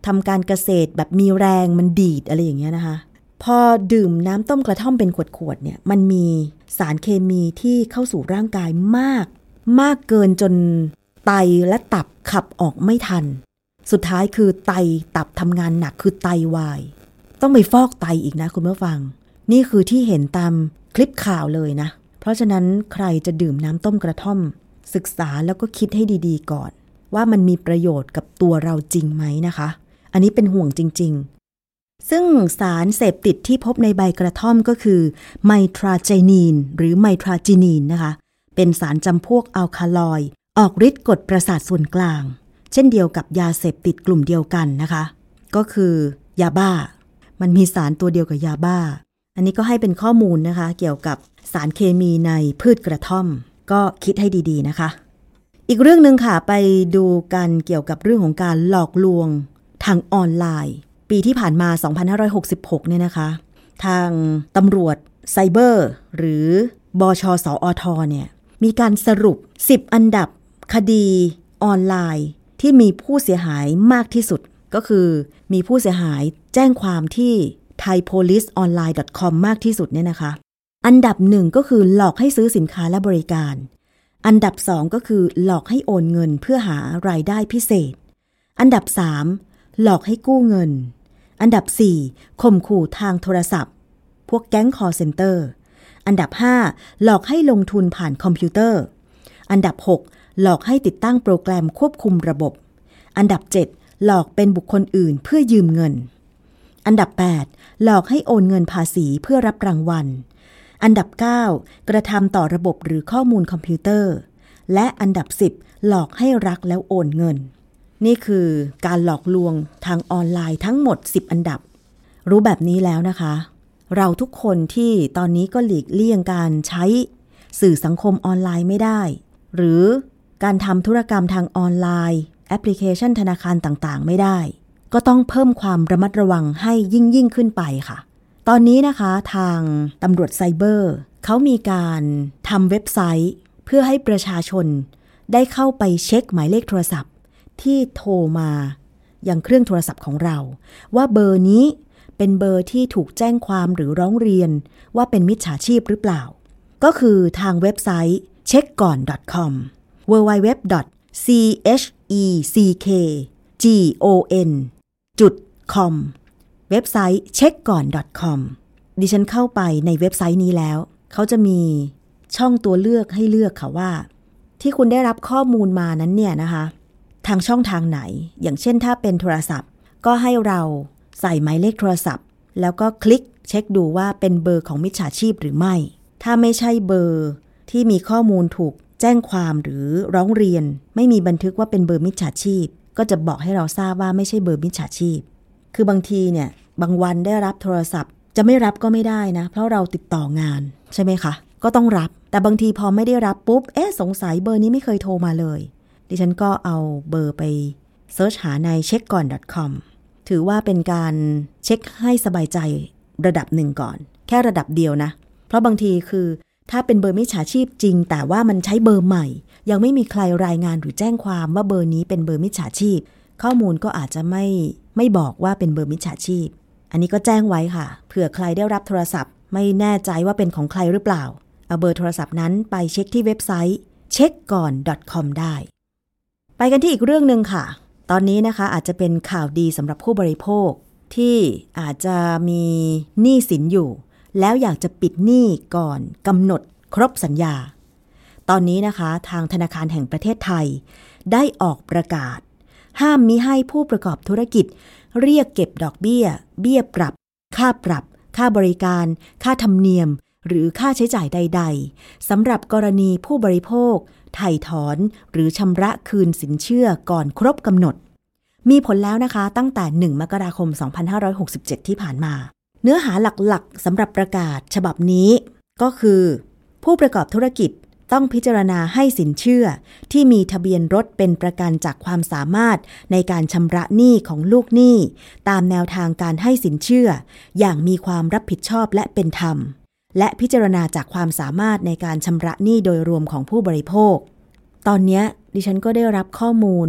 ทำการเกษตรแบบมีแรงมันดีดอะไรอย่างเงี้ยนะคะ พอดื่มน้ำต้มกระท่อมเป็นขวดๆเนี่ย มันมีสารเคมีที่เข้าสู่ร่างกายมาก มากเกินจนไตและตับขับออกไม่ทัน สุดท้ายคือไตตับทำงานหนักคือไตวาย ต้องไปฟอกไตอีกนะคุณผู้ฟัง นี่คือที่เห็นตามคลิปข่าวเลยนะ เพราะฉะนั้นใครจะดื่มน้ำต้มกระท่อม ศึกษาแล้วก็คิดให้ดีๆก่อน ว่ามันมีประโยชน์กับตัวเราจริงไหมนะคะ อันนี้เป็นห่วงจริงๆ ซึ่งสารเสพติดที่พบในใบกระท่อมก็คือไมทราเจนีน หรือไมทราจินีนนะคะ เป็นสารจำพวกอัลคาลอยด์ออกฤทธิ์กดประสาทส่วนกลาง เช่นเดียวกับยาเสพติดกลุ่มเดียวกันนะคะ ก็คือยาบ้า มันมีสารตัวเดียวกับยาบ้า อันนี้ก็ให้เป็นข้อมูลนะคะ เกี่ยวกับสารเคมีในพืชกระท่อม ก็คิดให้ดีๆนะคะ อีกเรื่องหนึ่งค่ะไปดูกันเกี่ยวกับเรื่องของการหลอกลวงทางออนไลน์ ปีที่ผ่านมา 2566 เนี่ยนะคะ ทางตำรวจไซเบอร์ หรือบชสอทเนี่ย มีการสรุป 10 อันดับคดีออนไลน์ที่มีผู้เสียหายมากที่สุด ก็คือมีผู้เสียหายแจ้งความที่ thaipoliceonline.com มากที่สุดเนี่ยนะคะ อันดับหนึ่งก็คือหลอกให้ซื้อสินค้าและบริการ อันดับสองก็คือหลอกให้โอนเงินเพื่อหารายได้พิเศษ อันดับสามหลอกให้กู้เงิน อันดับสี่ข่มขู่ทางโทรศัพท์ พวกแก๊งคอลเซนเตอร์ อันดับ 5 หลอกให้ลงทุนผ่านคอมพิวเตอร์ อันดับ 6 หลอกให้ติดตั้งโปรแกรมควบคุมระบบ อันดับ 7 หลอกเป็นบุคคลอื่นเพื่อยืมเงิน อันดับ 8 หลอกให้โอนเงินภาษีเพื่อรับรางวัล อันดับ 9 กระทำต่อระบบหรือข้อมูลคอมพิวเตอร์ และอันดับ 10 หลอกให้รักแล้วโอนเงิน นี่คือการหลอกลวงทางออนไลน์ทั้งหมด 10 อันดับ รู้แบบนี้แล้วนะคะ เราทุกคนที่ตอนนี้ก็หลีกเลี่ยงการใช้สื่อสังคมออนไลน์ไม่ได้ หรือการทำธุรกรรมทางออนไลน์ แอปพลิเคชันธนาคารต่างๆ ไม่ได้ ก็ต้องเพิ่มความระมัดระวังให้ยิ่งยิ่งขึ้นไปค่ะ ตอนนี้นะคะทางตำรวจไซเบอร์เขามีการทำเว็บไซต์ เพื่อให้ประชาชนได้เข้าไปเช็คหมายเลขโทรศัพท์ ที่โทรมายังเครื่องโทรศัพท์ของเรา ว่าเบอร์นี้เป็นเบอร์ที่ถูกแจ้งความหรือร้องเรียน ว่าเป็นมิจฉาชีพหรือเปล่า ก็คือทางเว็บไซต์ c h e c k ก่อน .com www checkgon จุด com เว็บไซต์ check ก่อน .com ดิฉันเข้าไปในเว็บไซต์นี้แล้ว เขาจะมีช่องตัวเลือกให้เลือกค่ะว่า ที่คุณได้รับข้อมูลมานั้นเนี่ยนะคะ ทางช่องทางไหน อย่างเช่นถ้าเป็นโทรศัพท์ ก็ให้เราใส่หมายเลขโทรศัพท์ แล้วก็คลิกเช็คดูว่าเป็นเบอร์ของมิจฉาชีพหรือไม่ ถ้าไม่ใช่เบอร์ที่มีข้อมูลถูกแจ้งความหรือร้องเรียน ไม่มีบันทึกว่าเป็นเบอร์มิจฉาชีพ ก็จะบอกให้เราทราบว่าไม่ใช่เบอร์มิจฉาชีพ คือบางทีเนี่ยบางวันได้รับโทรศัพท์ จะไม่รับก็ไม่ได้นะ เพราะเราติดต่องานใช่ไหมคะ ก็ต้องรับ แต่บางทีพอไม่ได้รับปุ๊บ เอ๊ะสงสัยเบอร์นี้ไม่เคยโทรมาเลย ดิฉันก็เอาเบอร์ไป search หาในเช็คก่อน .com ถือว่าเป็นการเช็คให้สบายใจระดับหนึ่งก่อน แค่ระดับเดียวนะ เพราะบางทีคือถ้าเป็นเบอร์มิจฉาชีพจริง แต่ว่ามันใช้เบอร์ใหม่ ยังไม่มีใครรายงานหรือแจ้งความว่าเบอร์นี้เป็นเบอร์มิจฉาชีพ ข้อมูลก็อาจจะไม่ไม่บอกว่าเป็นเบอร์มิจฉาชีพ อันนี้ก็แจ้งไว้ค่ะเผื่อใครได้รับโทรศัพท์ ไม่แน่ใจว่าเป็นของใครหรือเปล่าเอาเบอร์โทรศัพท์นั้นไปเช็คที่เว็บไซต์เช็คก่อน .com ได้ ไปกันที่อีกเรื่องหนึ่งค่ะ ตอนนี้นะคะอาจจะเป็นข่าวดีสำหรับผู้บริโภคที่อาจจะมีหนี้สินอยู่ แล้วอยากจะปิดหนี้ก่อนกำหนดครบสัญญา ตอนนี้นะคะทางธนาคารแห่งประเทศไทย ได้ออกประกาศ ห้ามมิให้ผู้ประกอบธุรกิจ เรียกเก็บดอกเบี้ย เบี้ยปรับ ค่าปรับ ค่าบริการ ค่าธรรมเนียม หรือค่าใช้จ่ายใด ๆสำหรับกรณีผู้บริโภค ไถ่ถอนหรือชำระคืนสินเชื่อก่อนครบกำหนด มีผลแล้วนะคะตั้งแต่ 1 มกราคม 2567 ที่ผ่านมา เนื้อหาหลักๆสำหรับประกาศฉบับนี้ ก็คือ ผู้ประกอบธุรกิจต้องพิจารณาให้สินเชื่อ ที่มีทะเบียนรถเป็นประกันจากความสามารถในการชำระหนี้ของลูกหนี้ ตามแนวทางการให้สินเชื่อ อย่างมีความรับผิดชอบและเป็นธรรม และพิจารณาจากความสามารถในการชำระหนี้โดยรวมของผู้บริโภค ตอนนี้ดิฉันก็ได้รับข้อมูล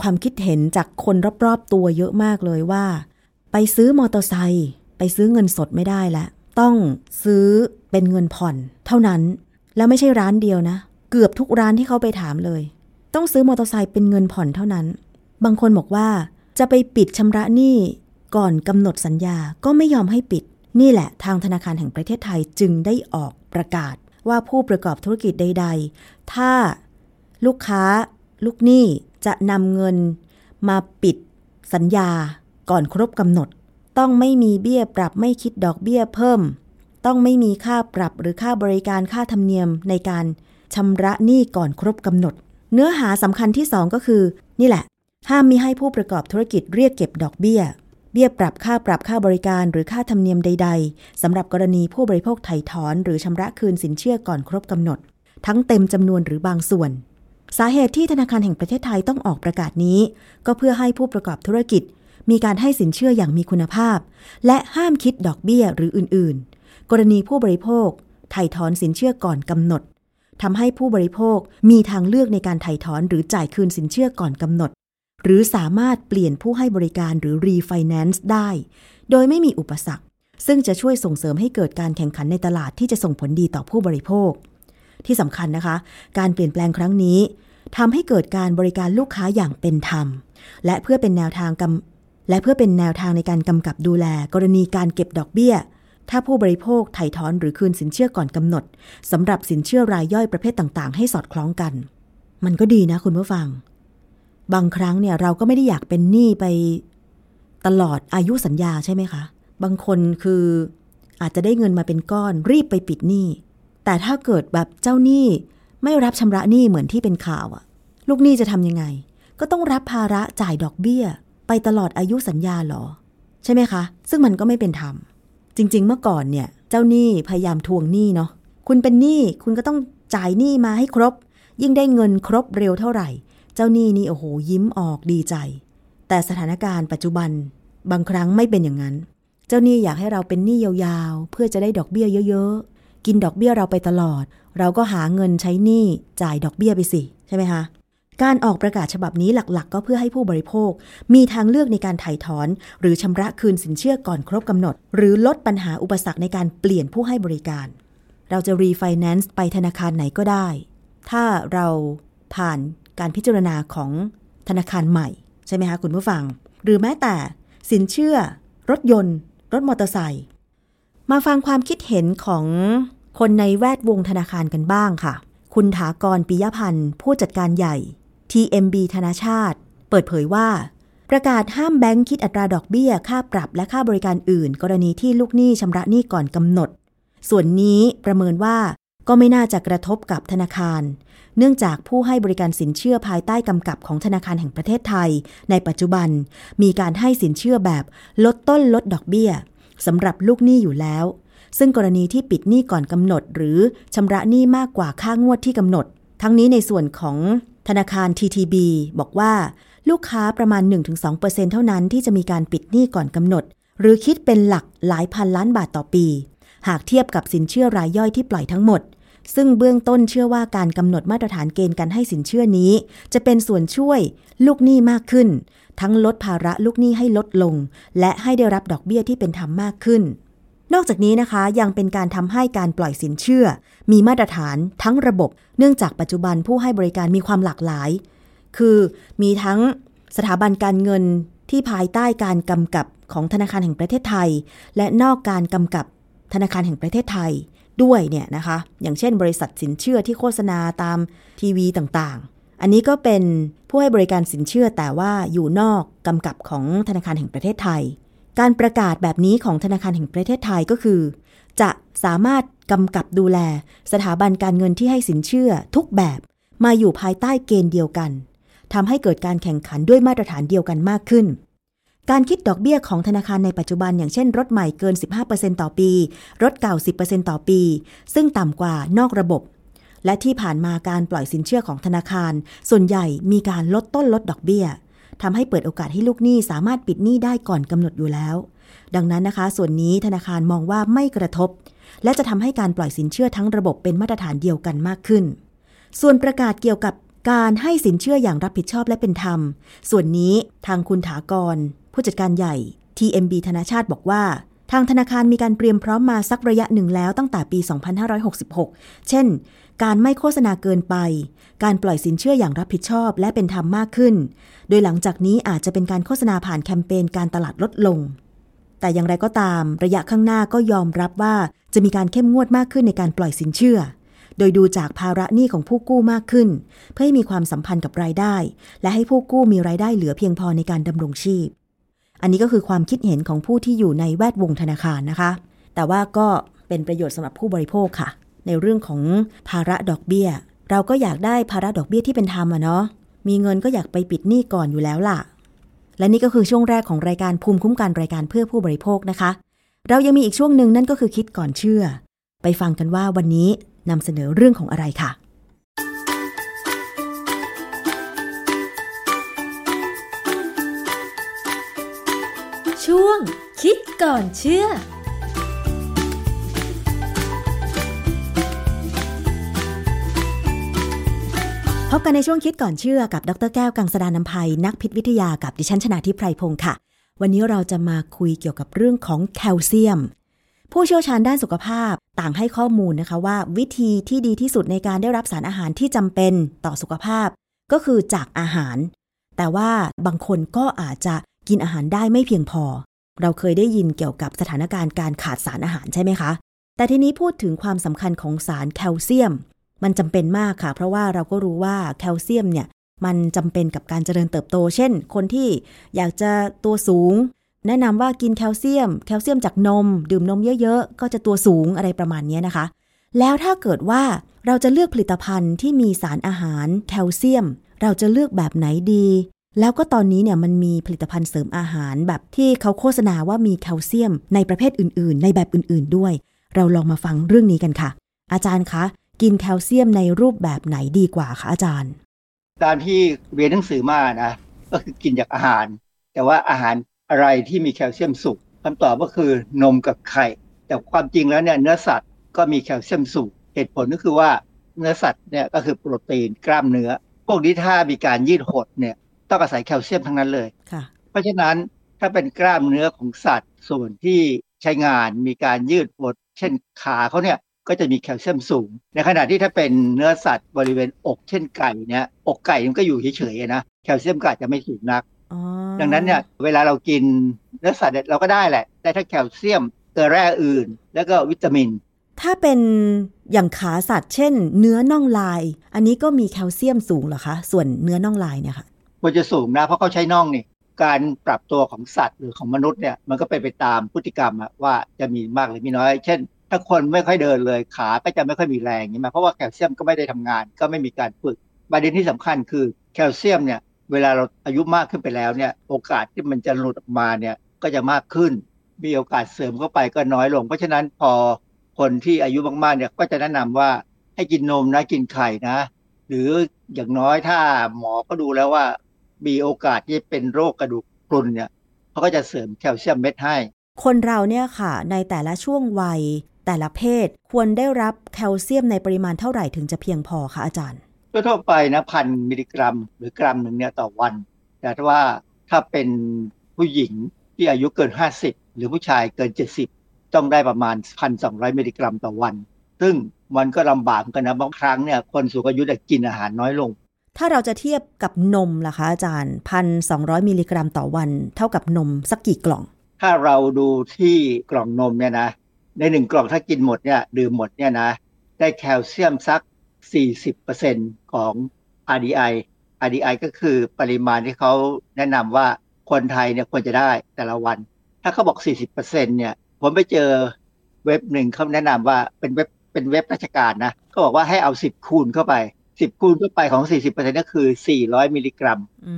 ความคิดเห็นจากคนรอบๆตัวเยอะมากเลยว่า ไปซื้อมอเตอร์ไซค์ไปซื้อเงินสดไม่ได้แล้วต้องซื้อเป็นเงินผ่อน เท่านั้น แล้วไม่ใช่ร้านเดียวนะ เกือบทุกร้านที่เขาไปถามเลย ต้องซื้อมอเตอร์ไซค์เป็นเงินผ่อนเท่านั้น บางคนบอกว่าจะไปปิดชำระหนี้ก่อนกำหนดสัญญาก็ไม่ยอมให้ปิด นี่แหละทางธนาคารแห่งประเทศไทยจึงได้ออกประกาศว่าผู้ประกอบธุรกิจใด ๆ ถ้าลูกค้าลูกหนี้จะนำเงินมาปิดสัญญาก่อนครบกำหนด ต้องไม่มีเบี้ยปรับไม่คิดดอกเบี้ยเพิ่ม ต้องไม่มีค่าปรับหรือค่าบริการค่าธรรมเนียมในการชำระหนี้ก่อนครบกำหนด เนื้อหาสำคัญที่ 2 ก็คือ นี่แหละ ห้ามมิให้ผู้ประกอบธุรกิจเรียกเก็บดอกเบี้ย เบี้ยปรับค่าปรับค่าบริการหรือค่าธรรมเนียมใด ๆสำหรับกรณีผู้บริโภคไถ่ถอนหรือชำระคืนสินเชื่อก่อนครบกำหนด ทั้งเต็มจำนวนหรือบางส่วน สาเหตุที่ธนาคารแห่งประเทศไทยต้องออกประกาศนี้ ก็เพื่อให้ผู้ประกอบธุรกิจ มีการให้สินเชื่ออย่างมีคุณภาพ และห้ามคิดดอกเบี้ยหรืออื่น ๆ กรณีผู้บริโภคไถ่ถอนสินเชื่อก่อนกำหนดทำให้ผู้บริโภคมีทางเลือกในการไถ่ถอนหรือจ่ายคืนสินเชื่อก่อนกำหนด หรือสามารถเปลี่ยนผู้ให้บริการหรือรีไฟแนนซ์ได้ โดยไม่มีอุปสรรค ซึ่งจะช่วยส่งเสริมให้เกิดการแข่งขันในตลาดที่จะส่งผลดีต่อผู้บริโภค ที่สำคัญนะคะ การเปลี่ยนแปลงครั้งนี้ทำให้เกิดการบริการลูกค้าอย่างเป็นธรรม และเพื่อเป็นแนวทางกำและเพื่อเป็นแนวทางในการกำกับดูแล กรณีการเก็บดอกเบี้ย ถ้าผู้บริโภคไถ่ถอนหรือคืนสินเชื่อก่อนกำหนดสำหรับสินเชื่อรายย่อยประเภทต่าง ๆ ให้สอดคล้องกัน มันก็ดีนะคุณผู้ฟัง บางครั้งเนี่ยเราก็ไม่ได้อยากเป็นหนี้ไปตลอดอายุสัญญาใช่ไหมคะ บางคนคืออาจจะได้เงินมาเป็นก้อนรีบไปปิดหนี้ แต่ถ้าเกิดแบบเจ้าหนี้ไม่รับชำระหนี้เหมือนที่เป็นข่าวอะลูกหนี้จะทำยังไง ก็ต้องรับภาระจ่ายดอกเบี้ย ไปตลอดอายุสัญญาหรอ ใช่ไหมคะ ซึ่งมันก็ไม่เป็นธรรม จริง ๆ เมื่อก่อนเนี่ย เจ้าหนี้พยายามทวงหนี้เนาะ คุณเป็นหนี้คุณก็ต้องจ่ายหนี้มาให้ครบ ยิ่งได้เงินครบเร็วเท่าไหร่ เจ้าหนี้นี่โอ้โหยิ้มออกดีใจ แต่สถานการณ์ปัจจุบันบางครั้งไม่เป็นอย่างนั้น เจ้าหนี้อยากให้เราเป็นหนี้ยาวๆ เพื่อจะได้ดอกเบี้ยเยอะๆ กินดอกเบี้ยเราไปตลอด เราก็หาเงินใช้หนี้จ่ายดอกเบี้ยไปสิใช่ไหมคะการออกประกาศฉบับนี้หลักๆ ก็เพื่อให้ผู้บริโภค มีทางเลือกในการถ่ายถอน หรือชำระคืนสินเชื่อก่อนครบกำหนด หรือลดปัญหาอุปสรรคในการเปลี่ยนผู้ให้บริการ เราจะรีไฟแนนซ์ไปธนาคารไหนก็ได้ ถ้าเราผ่าน การพิจารณาของธนาคารใหม่ ใช่ไหมคะคุณผู้ฟัง หรือแม้แต่สินเชื่อ รถยนต์ รถมอเตอร์ไซค์มาฟังความคิดเห็นของคนในแวดวงธนาคารกันบ้างค่ะ คุณถากรปิยพันธ์ ผู้จัดการใหญ่ TMB ธนาชาติ เปิดเผยว่า ประกาศห้ามแบงค์คิดอัตราดอกเบี้ย ค่าปรับและค่าบริการอื่น กรณีที่ลูกหนี้ชำระหนี้ก่อนกำหนด ส่วนนี้ประเมินว่า ก็ไม่น่าจะกระทบกับธนาคาร เนื่องจากผู้ให้บริการสินเชื่อภายใต้กำกับของธนาคารแห่งประเทศไทย ในปัจจุบันมีการให้สินเชื่อแบบลดต้นลดดอกเบี้ยสำหรับลูกหนี้อยู่แล้ว ซึ่งกรณีที่ปิดหนี้ก่อนกำหนด หรือชำระหนี้มากกว่าค่างวดที่กำหนด ทั้งนี้ในส่วนของธนาคาร TTB บอกว่า ลูกค้าประมาณ 1-2%เท่านั้นที่จะมีการปิดหนี้ก่อนกำหนด หรือคิดเป็นหลักหลายพันล้านบาทต่อปี หากเทียบกับสินเชื่อรายย่อยที่ปล่อยทั้งหมด ซึ่งเบื้องต้นเชื่อว่าการกำหนดมาตรฐานเกณฑ์การให้สินเชื่อนี้ จะเป็นส่วนช่วยลูกหนี้มากขึ้น ทั้งลดภาระลูกหนี้ให้ลดลง และให้ได้รับดอกเบี้ยที่เป็นธรรมมากขึ้น นอกจากนี้นะคะยังเป็นการทำให้การปล่อยสินเชื่อ มีมาตรฐานทั้งระบบ เนื่องจากปัจจุบันผู้ให้บริการมีความหลากหลาย คือมีทั้งสถาบันการเงินที่ภายใต้การกำกับของธนาคารแห่งประเทศไทย และนอกการกำกับธนาคารแห่งประเทศไทย ด้วยเนี่ยนะคะ อย่างเช่นบริษัทสินเชื่อที่โฆษณาตามทีวีต่างๆ อันนี้ก็เป็นผู้ให้บริการสินเชื่อแต่ว่าอยู่นอกกำกับของธนาคารแห่งประเทศไทย การประกาศแบบนี้ของธนาคารแห่งประเทศไทยก็คือ จะสามารถกำกับดูแล สถาบันการเงินที่ให้สินเชื่อทุกแบบมาอยู่ภายใต้เกณฑ์เดียวกันทำให้เกิดการแข่งขันด้วยมาตรฐานเดียวกันมากขึ้น การคิดดอกเบี้ยของธนาคารในปัจจุบัน อย่างเช่นรถใหม่เกิน 15%ต่อปี รถเก่า 10%ต่อปี ซึ่งต่ำกว่านอกระบบ และที่ผ่านมาการปล่อยสินเชื่อของธนาคาร ส่วนใหญ่มีการลดต้นลดดอกเบี้ยทำให้เปิดโอกาสให้ลูกหนี้สามารถปิดหนี้ได้ก่อนกำหนดอยู่แล้ว ดังนั้นนะคะ ส่วนนี้ธนาคารมองว่าไม่กระทบ และจะทำให้การปล่อยสินเชื่อทั้งระบบเป็นมาตรฐานเดียวกันมากขึ้น ส่วนประกาศเกี่ยวกับการให้สินเชื่ออย่างรับผิดชอบและเป็นธรรม ส่วนนี้ทางคุณถากร ผู้จัดการใหญ่ TMB ธนาชาติบอกว่า ทางธนาคารมีการเตรียมพร้อมมาสักระยะหนึ่งแล้วตั้งแต่ปี 2566 เช่น การไม่โฆษณาเกินไป การปล่อยสินเชื่ออย่างรับผิดชอบและเป็นธรรมมากขึ้น โดยหลังจากนี้อาจจะเป็นการโฆษณาผ่านแคมเปญการตลาดลดลง แต่อย่างไรก็ตาม ระยะข้างหน้าก็ยอมรับว่าจะมีการเข้มงวดมากขึ้นในการปล่อยสินเชื่อโดยดูจากภาระหนี้ของผู้กู้มากขึ้น เพื่อให้มีความสัมพันธ์กับรายได้ และให้ผู้กู้มีรายได้เหลือเพียงพอในการดำรงชีพ อันนี้ก็คือความคิดเห็นของผู้ที่อยู่ในแวดวงธนาคารนะคะ แต่ว่าก็เป็นประโยชน์สำหรับผู้บริโภคค่ะ ในเรื่องของภาระดอกเบี้ย เราก็อยากได้ภาระดอกเบี้ยที่เป็นธรรมอะเนาะมีเงินก็อยากไปปิดหนี้ก่อนอยู่แล้วล่ะ และนี่ก็คือช่วงแรกของรายการภูมิคุ้มกันรายการเพื่อผู้บริโภคนะคะ เรายังมีอีกช่วงหนึ่งนั่นก็คือคิดก่อนเชื่อ ไปฟังกันว่าวันนี้นำเสนอเรื่องของอะไรค่ะ ช่วง คิดก่อนเชื่อพบกันในช่วงคิดก่อนเชื่อกับ ดรแก้วกังสดานนภัยนักพิษวิทยากับดิฉันชนาทิพไพรพงศ์ค่ะ วันนี้เราจะมาคุยเกี่ยวกับเรื่องของแคลเซียม ผู้เชี่ยวชาญด้านสุขภาพต่างให้ข้อมูลนะคะว่า วิธีที่ดีที่สุดในการได้รับสารอาหารที่จำเป็นต่อสุขภาพ ก็คือจากอาหาร แต่ว่าบางคนก็อาจจะ กินอาหารได้ไม่เพียงพอ เราเคยได้ยินเกี่ยวกับสถานการณ์การขาดสารอาหารใช่ไหมคะ แต่ทีนี้พูดถึงความสำคัญของสารแคลเซียม มันจำเป็นมากค่ะ เพราะว่าเราก็รู้ว่าแคลเซียมเนี่ยมันจำเป็นกับการเจริญเติบโต เช่น คนที่อยากจะตัวสูง แนะนำว่ากินแคลเซียม แคลเซียมจากนม ดื่มนมเยอะๆ ก็จะตัวสูงอะไรประมาณนี้นะคะ แล้วถ้าเกิดว่าเราจะเลือกผลิตภัณฑ์ที่มีสารอาหารแคลเซียม เราจะเลือกแบบไหนดี แล้วก็ตอนนี้เนี่ยมันมีผลิตภัณฑ์เสริมอาหารแบบที่เขาโฆษณาว่ามีแคลเซียม ในประเภทอื่น ๆ ในแบบอื่น ๆ ด้วย เราลองมาฟังเรื่องนี้กันค่ะ อาจารย์คะ กินแคลเซียมในรูปแบบไหนดีกว่าคะอาจารย์ ตามที่เรียนหนังสือมานะก็คือกินจากอาหาร แต่ว่าอาหารอะไรที่มีแคลเซียมสูงคำตอบก็คือนมกับไข่ แต่ความจริงแล้วเนี่ยเนื้อสัตว์ก็มีแคลเซียมสูงเหตุผลก็คือว่าเนื้อสัตว์เนี่ยก็คือโปรตีนกล้ามเนื้อ พวกนี้ถ้ามีการยืดหดเนี่ย ต้องอาศัยแคลเซียมทั้งนั้นเลยค่ะเพราะฉะนั้นถ้าเป็นกล้ามเนื้อของสัตว์ส่วนที่ใช้งานมีการยืดหดเช่นขาเขาเนี่ยก็จะมีแคลเซียมสูง ในขณะที่ถ้าเป็นเนื้อสัตว์บริเวณอกเช่นไก่เนี่ยอกไก่มันก็อยู่เฉยๆนะแคลเซียมก็อาจจะไม่สูงนักอ๋อดังนั้นเนี่ยเวลาเรากินเนื้อสัตว์เนี่ยเราก็ได้แหละได้ทั้งแคลเซียมเกลือแร่อื่น แล้วก็วิตามิน ถ้าเป็นอย่างขาสัตว์ เช่น เนื้อน่องลาย อันนี้ก็มีแคลเซียมสูงเหรอคะ ส่วนเนื้อน่องลายเนี่ยค่ะ ควรจะสูงนะ เพราะเขาใช้น่องนี่การปรับตัวของสัตว์หรือของมนุษย์เนี่ยมันก็เป็นไปตามพฤติกรรมอะว่าจะมีมากหรือมีน้อย เช่น ถ้าคนไม่ค่อยเดินเลยขาก็จะไม่ค่อยมีแรงใช่ไหมเพราะว่าแคลเซียมก็ไม่ได้ทำงาน ก็ไม่มีการฝึกประเด็นที่สำคัญคือแคลเซียมเนี่ยเวลาเราอายุมากขึ้นไปแล้วเนี่ยโอกาสที่มันจะหลุดออกมาเนี่ยก็จะมากขึ้น มีโอกาสเสริมเข้าไปก็น้อยลง เพราะฉะนั้นพอคนที่อายุมากๆเนี่ยก็จะแนะนำว่าให้กินนมนะกินไข่นะ หรืออย่างน้อยถ้าหมอก็ดูแล้วว่า มีโอกาสที่จะเป็นโรคกระดูกพรุนเนี่ยเขาก็จะเสริมแคลเซียมเม็ดให้ คนเราเนี่ยค่ะ ในแต่ละช่วงวัยแต่ละเพศควรได้รับแคลเซียมในปริมาณเท่าไหร่ถึงจะเพียงพอคะอาจารย์ทั่วๆไปนะพันมิลลิกรัม หรือกรัมหนึ่งเนี่ยต่อวัน แต่ถ้าว่าถ้าเป็นผู้หญิงที่อายุเกิน 50 หรือผู้ชายเกิน 70 ต้องได้ประมาณ 1,200 มิลลิกรัมต่อวัน ซึ่งมันก็ลำบากเหมือนกันนะบางครั้งเนี่ยคนสูงอายุจะกินอาหารน้อยลง ถ้าเราจะเทียบกับนมล่ะคะอาจารย์พันสองมิลลิกรัมต่อวัน เท่ากับนมสักกี่กล่อง ถ้าเราดูที่กล่องนมเนี่ยนะ ในหนึ่งกล่องถ้ากินหมดเนี่ยดื่มหมดเนี่ยนะ ได้แคลเซียมสัก 40%ของ RDI RDI ก็คือปริมาณที่เขาแนะนำว่าคนไทยเนี่ยควรจะได้แต่ละวัน ถ้าเขาบอก 40%เนี่ย ผมไปเจอเว็บหนึ่งเขาแนะนำว่าเป็นเว็บเป็นเว็บราชการนะเขาบอกว่าให้เอา 10 คูณเข้าไป 10คูณเข้าไปของ40%ก็คือ400มิลลิกรัมอื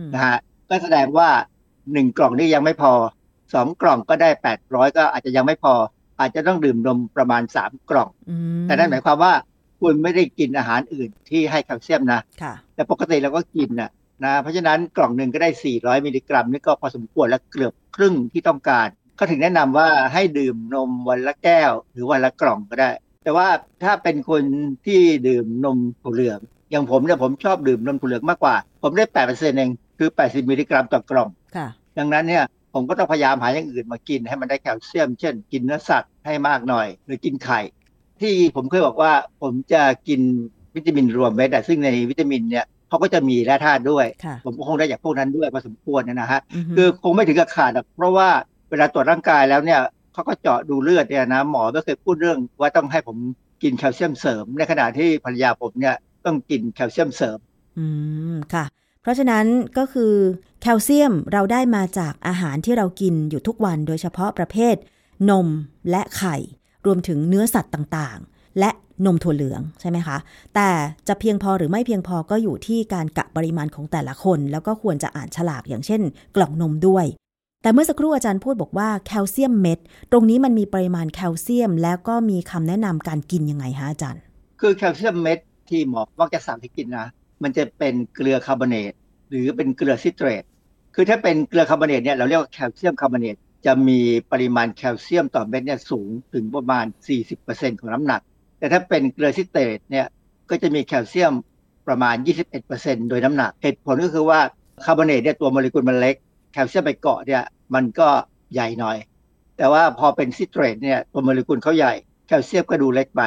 มนะฮะก็แสดงว่า1กล่องนี่ยังไม่พอ2กล่องก็ได้800ก็อาจจะยังไม่พอ อาจจะต้องดื่มนมประมาณ3กล่องอืมแต่นั่นหมายความว่าคุณไม่ได้กินอาหารอื่นที่ให้แคลเซียมนะค่ะแต่ปกติเราก็กินนะนะเพราะฉะนั้นกล่องหนึ่งก็ได้ 400 มิลลิกรัมนี่ก็พอสมควรและเกือบครึ่งที่ต้องการ ก็ถึงแนะนำว่าให้ดื่มนมวันละแก้ว หรือวันละกล่องก็ได้ แต่ว่าถ้าเป็นคนที่ดื่มนมถั่วเหลือง อย่างผมเนี่ยผมชอบดื่มนมถั่วเหลืองมากกว่า ผมได้8%เองคือ80มิลลิกรัมต่อกล่องค่ะดังนั้นเนี่ยผมก็ต้องพยายามหาอย่างอื่นมากินให้มันได้แคลเซียม เช่น กินเนื้อสัตว์ให้มากหน่อย หรือกินไข่ ที่ผมเคยบอกว่าผมจะกินวิตามินรวมเม็ดอะซึ่งในวิตามินเนี่ยเขาก็จะมีแร่ธาตุด้วยค่ะผมก็คงได้จากพวกนั้นด้วยพอสมควรนะฮะฮึคือคงไม่ถึงกับขาดหรอกเพราะว่าเวลาตรวจร่างกายแล้วเนี่ย เขาก็เจาะดูเลือดเนี่ยนะหมอไม่เคยพูดเรื่องว่าต้องให้ผมกินแคลเซียมเสริม ในขณะที่ภรรยาผมเนี่ยต้องกินแคลเซียมเสริม อืมค่ะ เพราะฉะนั้นก็คือแคลเซียมเราได้มาจากอาหารที่เรากินอยู่ทุกวันโดยเฉพาะประเภท นมและไข่ รวมถึงเนื้อสัตว์ต่างๆ และนมถั่วเหลืองใช่ไหมคะ แต่จะเพียงพอหรือไม่เพียงพอก็อยู่ที่การกะปริมาณของแต่ละคน แล้วก็ควรจะอ่านฉลากอย่างเช่น กล่องนมด้วย แต่เมื่อสักครู่อาจารย์พูดบอกว่าแคลเซียมเม็ด ตรงนี้มันมีปริมาณแคลเซียม แล้วก็มีคำแนะนำการกินยังไงคะอาจารย์ คือแคลเซียมเม็ดที่หมอมักจะสั่งให้กินนะ มันจะเป็นเกลือคาร์บอเนตหรือเป็นเกลือซิเตรต คือถ้าเป็นเกลือคาร์บอเนตเนี่ยเราเรียกว่าแคลเซียมคาร์บอเนต จะมีปริมาณแคลเซียมต่อเม็ดเนี่ยสูงถึงประมาณ 40%ของน้ำหนัก แต่ถ้าเป็นเกลือซิเตรตเนี่ยก็จะมีแคลเซียมประมาณ 21%โดยน้ำหนัก เหตุผลก็คือว่าคาร์บอเนตเนี่ยตัวโมเลกุลมันเล็ก แคลเซียมไปเกาะเนี่ยมันก็ใหญ่หน่อย แต่ว่าพอเป็นซิเตรตเนี่ยตัวโมเลกุลเขาใหญ่แคลเซียมก็ดูเล็กไป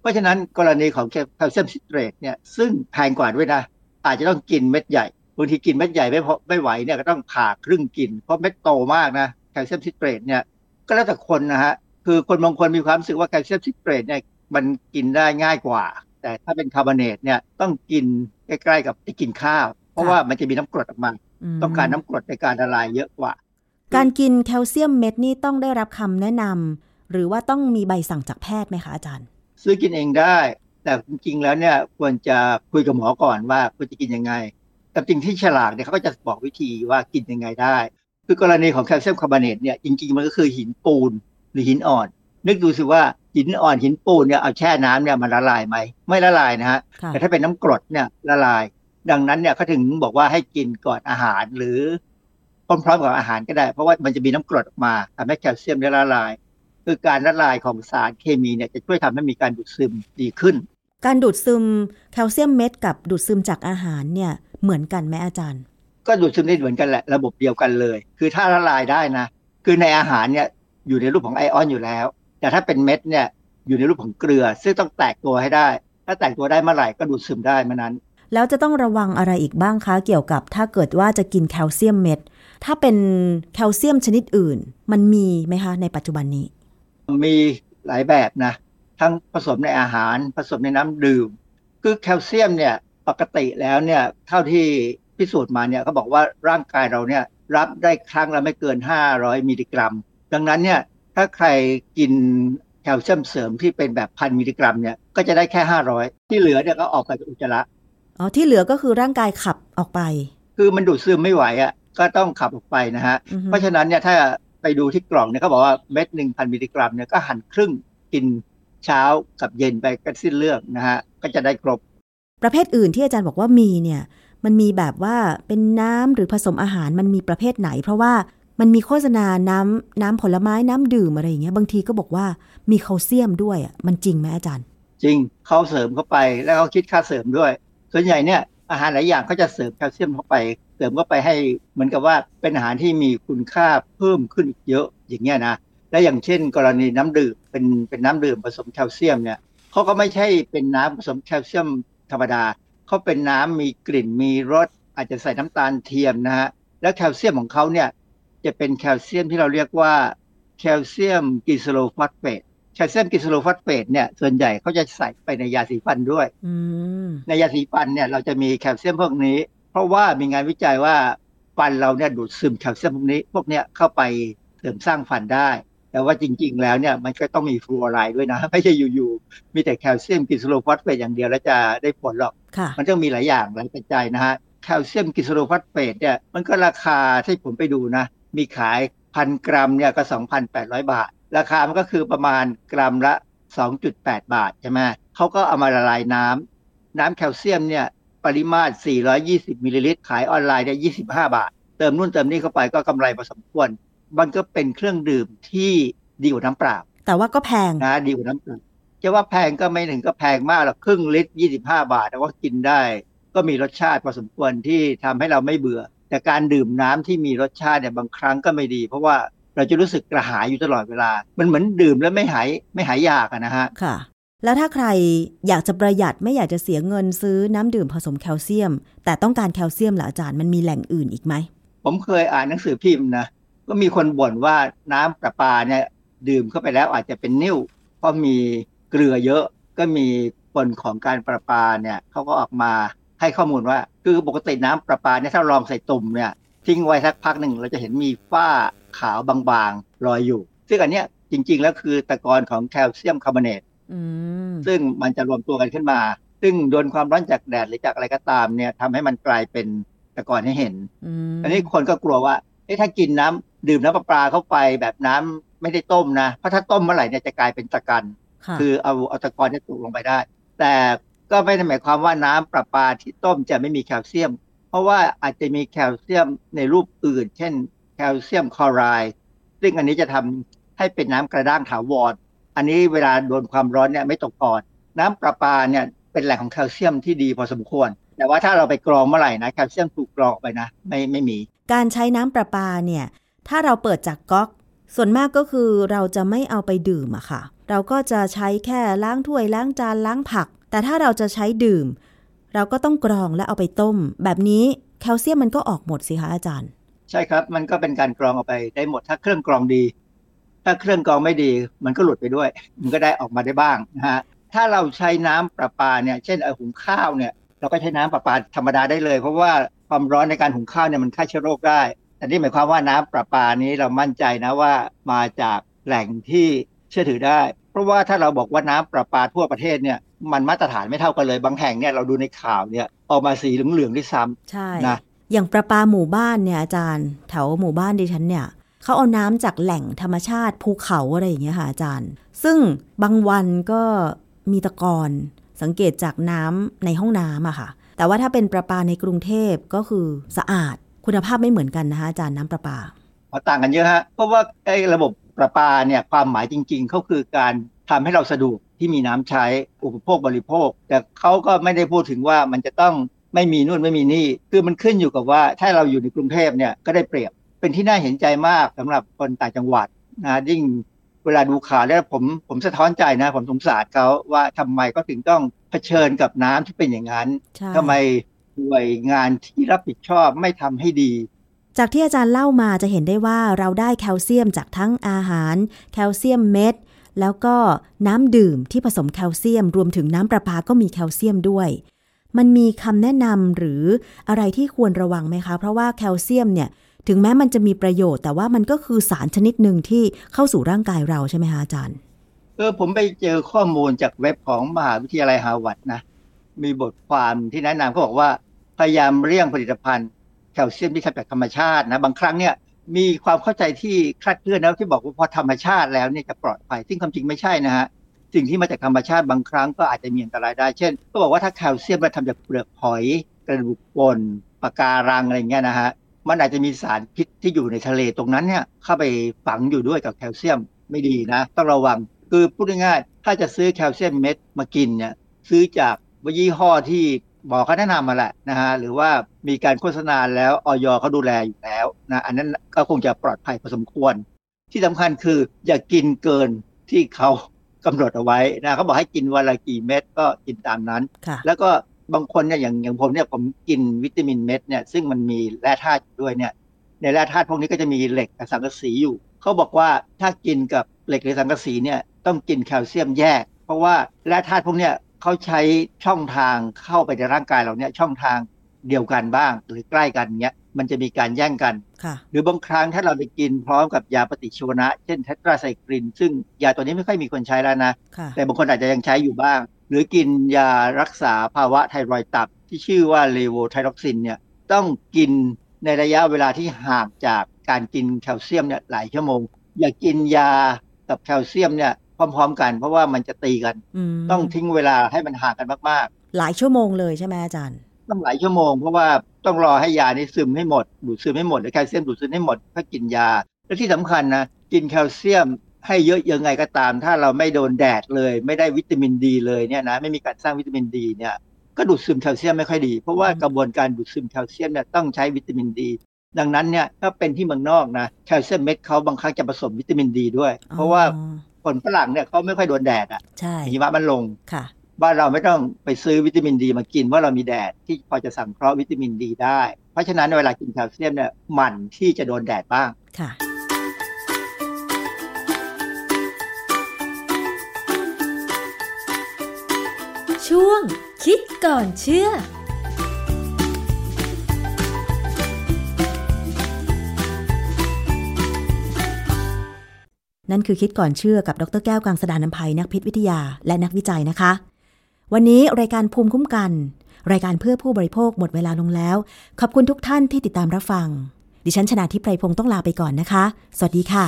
เพราะฉะนั้นกรณีของแคลเซียมซิเตรตเนี่ยซึ่งแพงกว่าด้วยนะ อาจจะต้องกินเม็ดใหญ่บางทีกินเม็ดใหญ่ไม่พอไม่ไหวเนี่ยก็ต้องผ่าครึ่งกิน เพราะเม็ดโตมากนะแคลเซียมซิตรตเนี่ยก็แล้วแต่คนนะฮะคือคนบางคนมีความรู้สึกว่าแคลเซียมซิตรตเนี่ยมันกินได้ง่ายกว่า แต่ถ้าเป็นคาร์บอเนตเนี่ยต้องกินใกล้ๆกับที่กินข้าว เพราะว่ามันจะมีน้ำกรดออกมา ต้องการน้ำกรดในการละลายเยอะกว่า การกินแคลเซียมเม็ดนี่ต้องได้รับคำแนะนำหรือว่าต้องมีใบสั่งจากแพทย์ไหมคะอาจารย์ ซื้อกินเองได้ แต่จริงๆแล้วเนี่ยควรจะคุยกับหมอก่อนว่าควรจะกินยังไง แต่จริงที่ฉลากเนี่ยเขาก็จะบอกวิธีว่ากินยังไงได้ คือกรณีของแคลเซียมคาร์บอเนตเนี่ยจริงๆมันก็คือหินปูนหรือหินอ่อน นึกดูสิว่าหินอ่อนหินปูนเนี่ยเอาแช่น้ำเนี่ยมันละลายไหมไม่ละลายนะฮะค่ะแต่ถ้าเป็นน้ำกรดเนี่ยละลาย ดังนั้นเนี่ยเขาถึงบอกว่าให้กินก่อนอาหารหรือพร้อมๆกับอาหารก็ได้ เพราะว่ามันจะมีน้ำกรดออกมาทำให้แคลเซียมได้ละลาย คือการละลายของสารเคมีเนี่ยจะช่วยทำให้มีการดูดซึมดีขึ้น การดูดซึมแคลเซียมเม็ดกับดูดซึมจากอาหารเนี่ยเหมือนกันไหมอาจารย์ ก็ดูดซึมได้เหมือนกันแหละระบบเดียวกันเลย คือถ้าละลายได้นะ คือในอาหารเนี่ยอยู่ในรูปของไอออนอยู่แล้ว แต่ถ้าเป็นเม็ดเนี่ยอยู่ในรูปของเกลือ ซึ่งต้องแตกตัวให้ได้ ถ้าแตกตัวได้เมื่อไหร่ก็ดูดซึมได้เมื่อนั้น แล้วจะต้องระวังอะไรอีกบ้างคะ เกี่ยวกับถ้าเกิดว่าจะกินแคลเซียมเม็ด ถ้าเป็นแคลเซียมชนิดอื่น มันมีไหมคะ ในปัจจุบันนี้ มีหลายแบบนะ ทั้งผสมในอาหารผสมในน้ำดื่ม คือแคลเซียมเนี่ยปกติแล้วเนี่ยเท่าที่พิสูจน์มาเนี่ยเขาบอกว่าร่างกายเราเนี่ยรับได้ครั้งละไม่เกิน 500 มิลลิกรัม ดังนั้นเนี่ยถ้าใครกินแคลเซียมเสริมที่เป็นแบบพันมิลลิกรัมเนี่ยก็จะได้แค่ 500 ที่เหลือเนี่ยก็ออกไปจากอุจจาระ อ๋อที่เหลือก็คือร่างกายขับออกไป คือมันดูดซึมไม่ไหวอะก็ต้องขับออกไปนะฮะอือฮึเพราะฉะนั้นเนี่ยถ้าไปดูที่กล่องเนี่ยเขาบอกว่าเม็ดหนึ่งพันมิลลิกรัมเนี่ยก็หั่นครึ่งกินเช้ากับเย็นไปก็สิ้นเรื่องนะฮะ ก็จะได้ครบ ประเภทอื่นที่อาจารย์บอกว่ามีเนี่ย มันมีแบบว่าเป็นน้ำหรือผสมอาหารมันมีประเภทไหน เพราะว่ามันมีโฆษณาน้ำน้ำผลไม้น้ำดื่มอะไรอย่างเงี้ยบางทีก็บอกว่ามีแคลเซียมด้วยอะมันจริงไหมอาจารย์ จริงเขาเสริมเข้าไปแล้วเขาคิดค่าเสริมด้วย ส่วนใหญ่เนี่ยอาหารหลายอย่างเขาจะเสริมแคลเซียมเข้าไป เสริมเข้าไปให้เหมือนกับว่าเป็นอาหารที่มีคุณค่าเพิ่มขึ้นอีกเยอะอย่างเงี้ยนะและอย่างเช่น กรณีน้ำดื่มเป็นเป็นน้ำดื่มผสมแคลเซียมเนี่ยเขาก็ไม่ใช่เป็นน้ำผสมแคลเซียมธรรมดาเขาเป็นน้ำมีกลิ่นมีรสอาจจะใส่น้ำตาลเทียมนะฮะแล้วแคลเซียมของเขาเนี่ยจะเป็นแคลเซียมที่เราเรียกว่าแคลเซียมกลีเซอโรฟอสเฟต แคลเซียมกลีเซอโรฟอสเฟตเนี่ยส่วนใหญ่เขาจะใส่ไปในยาสีฟันด้วยอืมในยาสีฟันเนี่ยเราจะมีแคลเซียมพวกนี้ เพราะว่ามีงานวิจัยว่าฟันเราเนี่ยดูดซึมแคลเซียมพวกนี้ พวกเนี้ยเข้าไปเสริมสร้างฟันได้ แต่ว่าจริง ๆ แล้วเนี่ยมันก็ต้องมีฟลูออไรด์ด้วยนะ ไม่ใช่อยู่ๆมีแต่แคลเซียมกลีเซอโรฟอสเฟตอย่างเดียวแล้วจะได้ผลหรอกค่ะมันต้องมีหลายอย่างหลายปัจจัยนะฮะแคลเซียมกลีเซอโรฟอสเฟตเนี่ยมันก็ราคาที่ผมไปดูนะ มีขายพันกรัมเนี่ยก็ 2,800 บาท ราคามันก็คือประมาณกรัมละ 2.8 บาทใช่ไหมเขาก็เอามาละลายน้ำน้ำแคลเซียมเนี่ยปริมาตร 420มิลลิลิตรขายออนไลน์ได้25 บาท เติมนู่นเติมนี่เข้าไปก็กำไรพอสมควร มันก็เป็นเครื่องดื่มที่ดีกว่าน้ำเปล่า แต่ว่าก็แพงนะดีกว่าน้ำเปล่าจะว่าแพงก็ไม่ถึงก็แพงมากหรอกครึ่งลิตร 25 บาท แต่ว่ากินได้ ก็มีรสชาติพอสมควรที่ทำให้เราไม่เบื่อ แต่การดื่มน้ำที่มีรสชาติเนี่ยบางครั้งก็ไม่ดี เพราะว่า เราจะรู้สึกกระหายอยู่ตลอดเวลา มันเหมือนดื่มแล้วไม่หายไม่หายอยากอะนะฮะค่ะ แล้วถ้าใครอยากจะประหยัดไม่อยากจะเสียเงินซื้อน้ำดื่มผสมแคลเซียม แต่ต้องการแคลเซียมเหรออาจารย์มันมีแหล่งอื่นอีกไหมผมเคยอ่านหนังสือพิมพ์นะก็มีคนบ่นว่าน้ำประปาเนี่ยดื่มเข้าไปแล้วอาจจะเป็นนิ่วเพราะมีเกลือเยอะก็มีคนของการประปาเนี่ยเขาก็ออกมาให้ข้อมูลว่า คือปกติน้ำประปาเนี่ยถ้าลองใส่ตุ่มเนี่ยทิ้งไว้สักพักหนึ่งเราจะเห็นมีฝ้า ขาวบางๆลอยอยู่ ซึ่งอันเนี้ยจริง ๆ แล้วคือตะกอนของแคลเซียมคาร์บอเนตอืมซึ่งมันจะรวมตัวกันขึ้นมา ซึ่งโดนความร้อนจากแดดหรือจากอะไรก็ตามเนี่ยทำให้มันกลายเป็นตะกอนให้เห็นอืมอันนี้คนก็กลัวว่าเอ๊ะถ้ากินน้ำดื่มน้ำประปาเข้าไปแบบน้ำไม่ได้ต้มนะ เพราะถ้าต้มเมื่อไหร่เนี่ยจะกลายเป็นตะกันค่ะคือเอาเอาตะกอนเนี่ยตกลงไปได้ แต่ก็ไม่ได้หมายความว่าน้ำประปาที่ต้มจะไม่มีแคลเซียม เพราะว่าอาจจะมีแคลเซียมในรูปอื่น เช่นแค ลเซียมคลอไรด์ซึ่งอันนี้จะทำให้เป็นน้ำกระด้างถาวรอันนี้เวลาโดนความร้อนเนี่ยไม่ตกก่อน น้ำประปาเนี่ยเป็นแหล่งของแคลเซียมที่ดีพอสมควร แต่ว่าถ้าเราไปกรองเมื่อไหร่นะแคลเซียมถูกกรองออกไปนะ ไม่ไม่มี การใช้น้ำประปาเนี่ยถ้าเราเปิดจากก๊อก ส่วนมากก็คือเราจะไม่เอาไปดื่มอะค่ะ เราก็จะใช้แค่ล้างถ้วยล้างจานล้างผัก แต่ถ้าเราจะใช้ดื่ม เราก็ต้องกรองและเอาไปต้ม แบบนี้แคลเซียมมันก็ออกหมดสิคะอาจารย์ ใช่ครับ มันก็เป็นการกรองออกไปได้หมดถ้าเครื่องกรองดี ถ้าเครื่องกรองไม่ดี มันก็หลุดไปด้วย มันก็ได้ออกมาได้บ้างนะฮะถ้าเราใช้น้ำประปาเนี่ย เช่นเออหุงข้าวเนี่ย เราก็ใช้น้ำประปาธรรมดาได้เลย เพราะว่าความร้อนในการหุงข้าวเนี่ยมันฆ่าเชื้อโรคได้ แต่นี่หมายความว่าน้ำประปานี้เรามั่นใจนะว่ามาจากแหล่งที่เชื่อถือได้ เพราะว่าถ้าเราบอกว่าน้ำประปาทั่วประเทศเนี่ยมันมาตรฐานไม่เท่ากันเลย บางแห่งเนี่ยเราดูในข่าวเนี่ยออกมาสีเหลืองๆด้วยซ้ำใช่นะ อย่างประปาหมู่บ้านเนี่ยอาจารย์แถวหมู่บ้านดิฉันเนี่ยเขาเอาน้ำจากแหล่งธรรมชาติภูเขาอะไรอย่างเงี้ยค่ะอาจารย์ ซึ่งบางวันก็มีตะกอนสังเกตจากน้ำในห้องน้ำอะค่ะ แต่ว่าถ้าเป็นประปาในกรุงเทพก็คือสะอาดคุณภาพไม่เหมือนกันนะคะอาจารย์น้ำประปาต่างกันเยอะฮะเพราะว่าไอ้ระบบประปาเนี่ยความหมายจริง ๆเขาคือการทำให้เราสะดวกที่มีน้ำใช้อุปโภคบริโภค แต่เขาก็ไม่ได้พูดถึงว่ามันจะต้อง ไม่มีนู่นไม่มีนี่ คือมันขึ้นอยู่กับว่าถ้าเราอยู่ในกรุงเทพเนี่ยก็ได้เปรียบเป็นที่น่าเห็นใจมากสำหรับคนต่างจังหวัดนะยิ่งเวลาดูข่าวแล้วผมผมสะท้อนใจนะ ผมสงสารเขาว่าทำไมก็ถึงต้องเผชิญกับน้ำที่เป็นอย่างนั้นใช่ทำไมหน่วยงานที่รับผิดชอบไม่ทำให้ดี จากที่อาจารย์เล่ามาจะเห็นได้ว่าเราได้แคลเซียมจากทั้งอาหาร แคลเซียมเม็ดแล้วก็น้ำดื่มที่ผสมแคลเซียม รวมถึงน้ำประปาก็มีแคลเซียมด้วย มันมีคำแนะนำหรืออะไรที่ควรระวังไหมคะ เพราะว่าแคลเซียมเนี่ยถึงแม้มันจะมีประโยชน์ แต่ว่ามันก็คือสารชนิดหนึ่งที่เข้าสู่ร่างกายเราใช่ไหมคะอาจารย์เออผมไปเจอข้อมูลจากเว็บของมหาวิทยาลัยฮาร์วาร์ดนะ มีบทความที่แนะนำเขาบอกว่าพยายามเลี่ยงผลิตภัณฑ์แคลเซียมที่ทำจากธรรมชาตินะบางครั้งเนี่ยมีความเข้าใจที่คลาดเคลื่อนนะที่บอกว่าพอธรรมชาติแล้วเนี่ยจะปลอดภัยซึ่งความจริงไม่ใช่นะฮะ สิ่งที่มาจากธรรมชาติบางครั้งก็อาจจะมีอันตรายได้ เช่น ก็บอกว่าถ้าแคลเซียมมาทำจากเปลือกหอย กระดูกปนปะการังอะไรเงี้ยนะฮะมันอาจจะมีสารพิษที่อยู่ในทะเลตรงนั้นเนี่ยเข้าไปฝังอยู่ด้วยกับแคลเซียมไม่ดีนะ ต้องระวังคือพูดง่ายๆถ้าจะซื้อแคลเซียมเม็ดมากินเนี่ยซื้อจากยี่ห้อที่หมอเขาแนะนำมาแหละนะฮะหรือว่ามีการโฆษณาแล้วออยเขาดูแลอยู่แล้วนะอันนั้นก็คงจะปลอดภัยพอสมควร ที่สำคัญคืออย่ากินเกินที่เขา กำหนดเอาไว้นะเขาบอกให้กินวันละกี่เม็ดก็กินตามนั้นค่ะแล้วก็บางคนเนี่ยอย่างอย่างผมเนี่ยผมกินวิตามินเม็ดเนี่ยซึ่งมันมีแร่ธาตุอยู่ด้วยเนี่ย ในแร่ธาตุพวกนี้ก็จะมีเหล็กกับสังกะสีอยู่ เขาบอกว่าถ้ากินกับเหล็กหรือสังกะสีเนี่ยต้องกินแคลเซียมแยก เพราะว่าแร่ธาตุพวกเนี้ยเขาใช้ช่องทางเข้าไปในร่างกายเราเนี่ยช่องทาง เดียวกันบ้าง หรือใกล้กันเนี้ยมันจะมีการแย่งกันค่ะหรือบางครั้งถ้าเราไปกินพร้อมกับยาปฏิชีวนะ เช่นเทตราไซคลิน ซึ่งยาตัวนี้ไม่ค่อยมีคนใช้แล้วนะค่ะแต่บางคนอาจจะยังใช้อยู่บ้าง หรือกินยารักษาภาวะไทรอยด์ต่ำ ที่ชื่อว่าเลโวไทรอกซินเนี่ยต้องกินในระยะเวลาที่ห่างจากการกินแคลเซียมเนี่ยหลายชั่วโมง อย่ากินยากับแคลเซียมเนี่ยพร้อม ๆ กัน เพราะว่ามันจะตีกันอืมต้องทิ้งเวลาให้มันห่างกันมากหลายชั่วโมงเลยใช่ไหมอาจารย์ๆ ต้องหลายชั่วโมงเพราะว่าต้องรอให้ยานี้ซึมให้หมด ดูดซึมให้หมดหรือแคลเซียมดูดซึมให้หมดเพื่อกินยา และที่สำคัญนะกินแคลเซียมให้เยอะยังไงก็ตาม ถ้าเราไม่โดนแดดเลย ไม่ได้วิตามินดีเลยเนี่ยนะไม่มีการสร้างวิตามินดีเนี่ยก็ดูดซึมแคลเซียมไม่ค่อยดี เพราะว่าอืมกระบวนการดูดซึมแคลเซียมเนี่ยต้องใช้วิตามินดี ดังนั้นเนี่ยถ้าเป็นที่เมืองนอกนะแคลเซียมเม็ดเขาบางครั้งจะผสมวิตามินดีด้วย เพราะว่าอ๋อคนฝรั่งเนี่ยเขาไม่ค่อยโดนแดดอะใช่หิมะมันลงค่ะ บ้านเราไม่ต้องไปซื้อวิตามินดีมากินเพราเรามีแดดที่พอจะสังเคราะห์วิตามินดีได้ เพราะฉะนั้นเวลากินแคลเซียมเนี่ยหมั่นที่จะโดนแดดบ้างค่ะช่วงคิดก่อนเชื่อ นั่นคือคิดก่อนเชื่อกับดรแก้วกังสดานนภัยนักพิษวิทยาและนักวิจัยนะคะ วันนี้รายการภูมิคุ้มกัน รายการเพื่อผู้บริโภคหมดเวลาลงแล้ว ขอบคุณทุกท่านที่ติดตามรับฟัง ดิฉันชนะทิพไพรพงศ์ต้องลาไปก่อนนะคะ สวัสดีค่ะ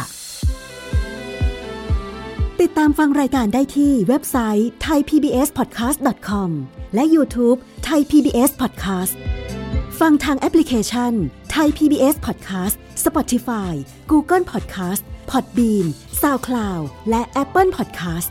ติดตามฟังรายการได้ที่เว็บไซต์ thaipbspodcast.com และ YouTube Thai PBS Podcast ฟังทางแอปพลิเคชัน Thai PBS Podcast Spotify Google Podcast Podbean SoundCloud และ Apple Podcast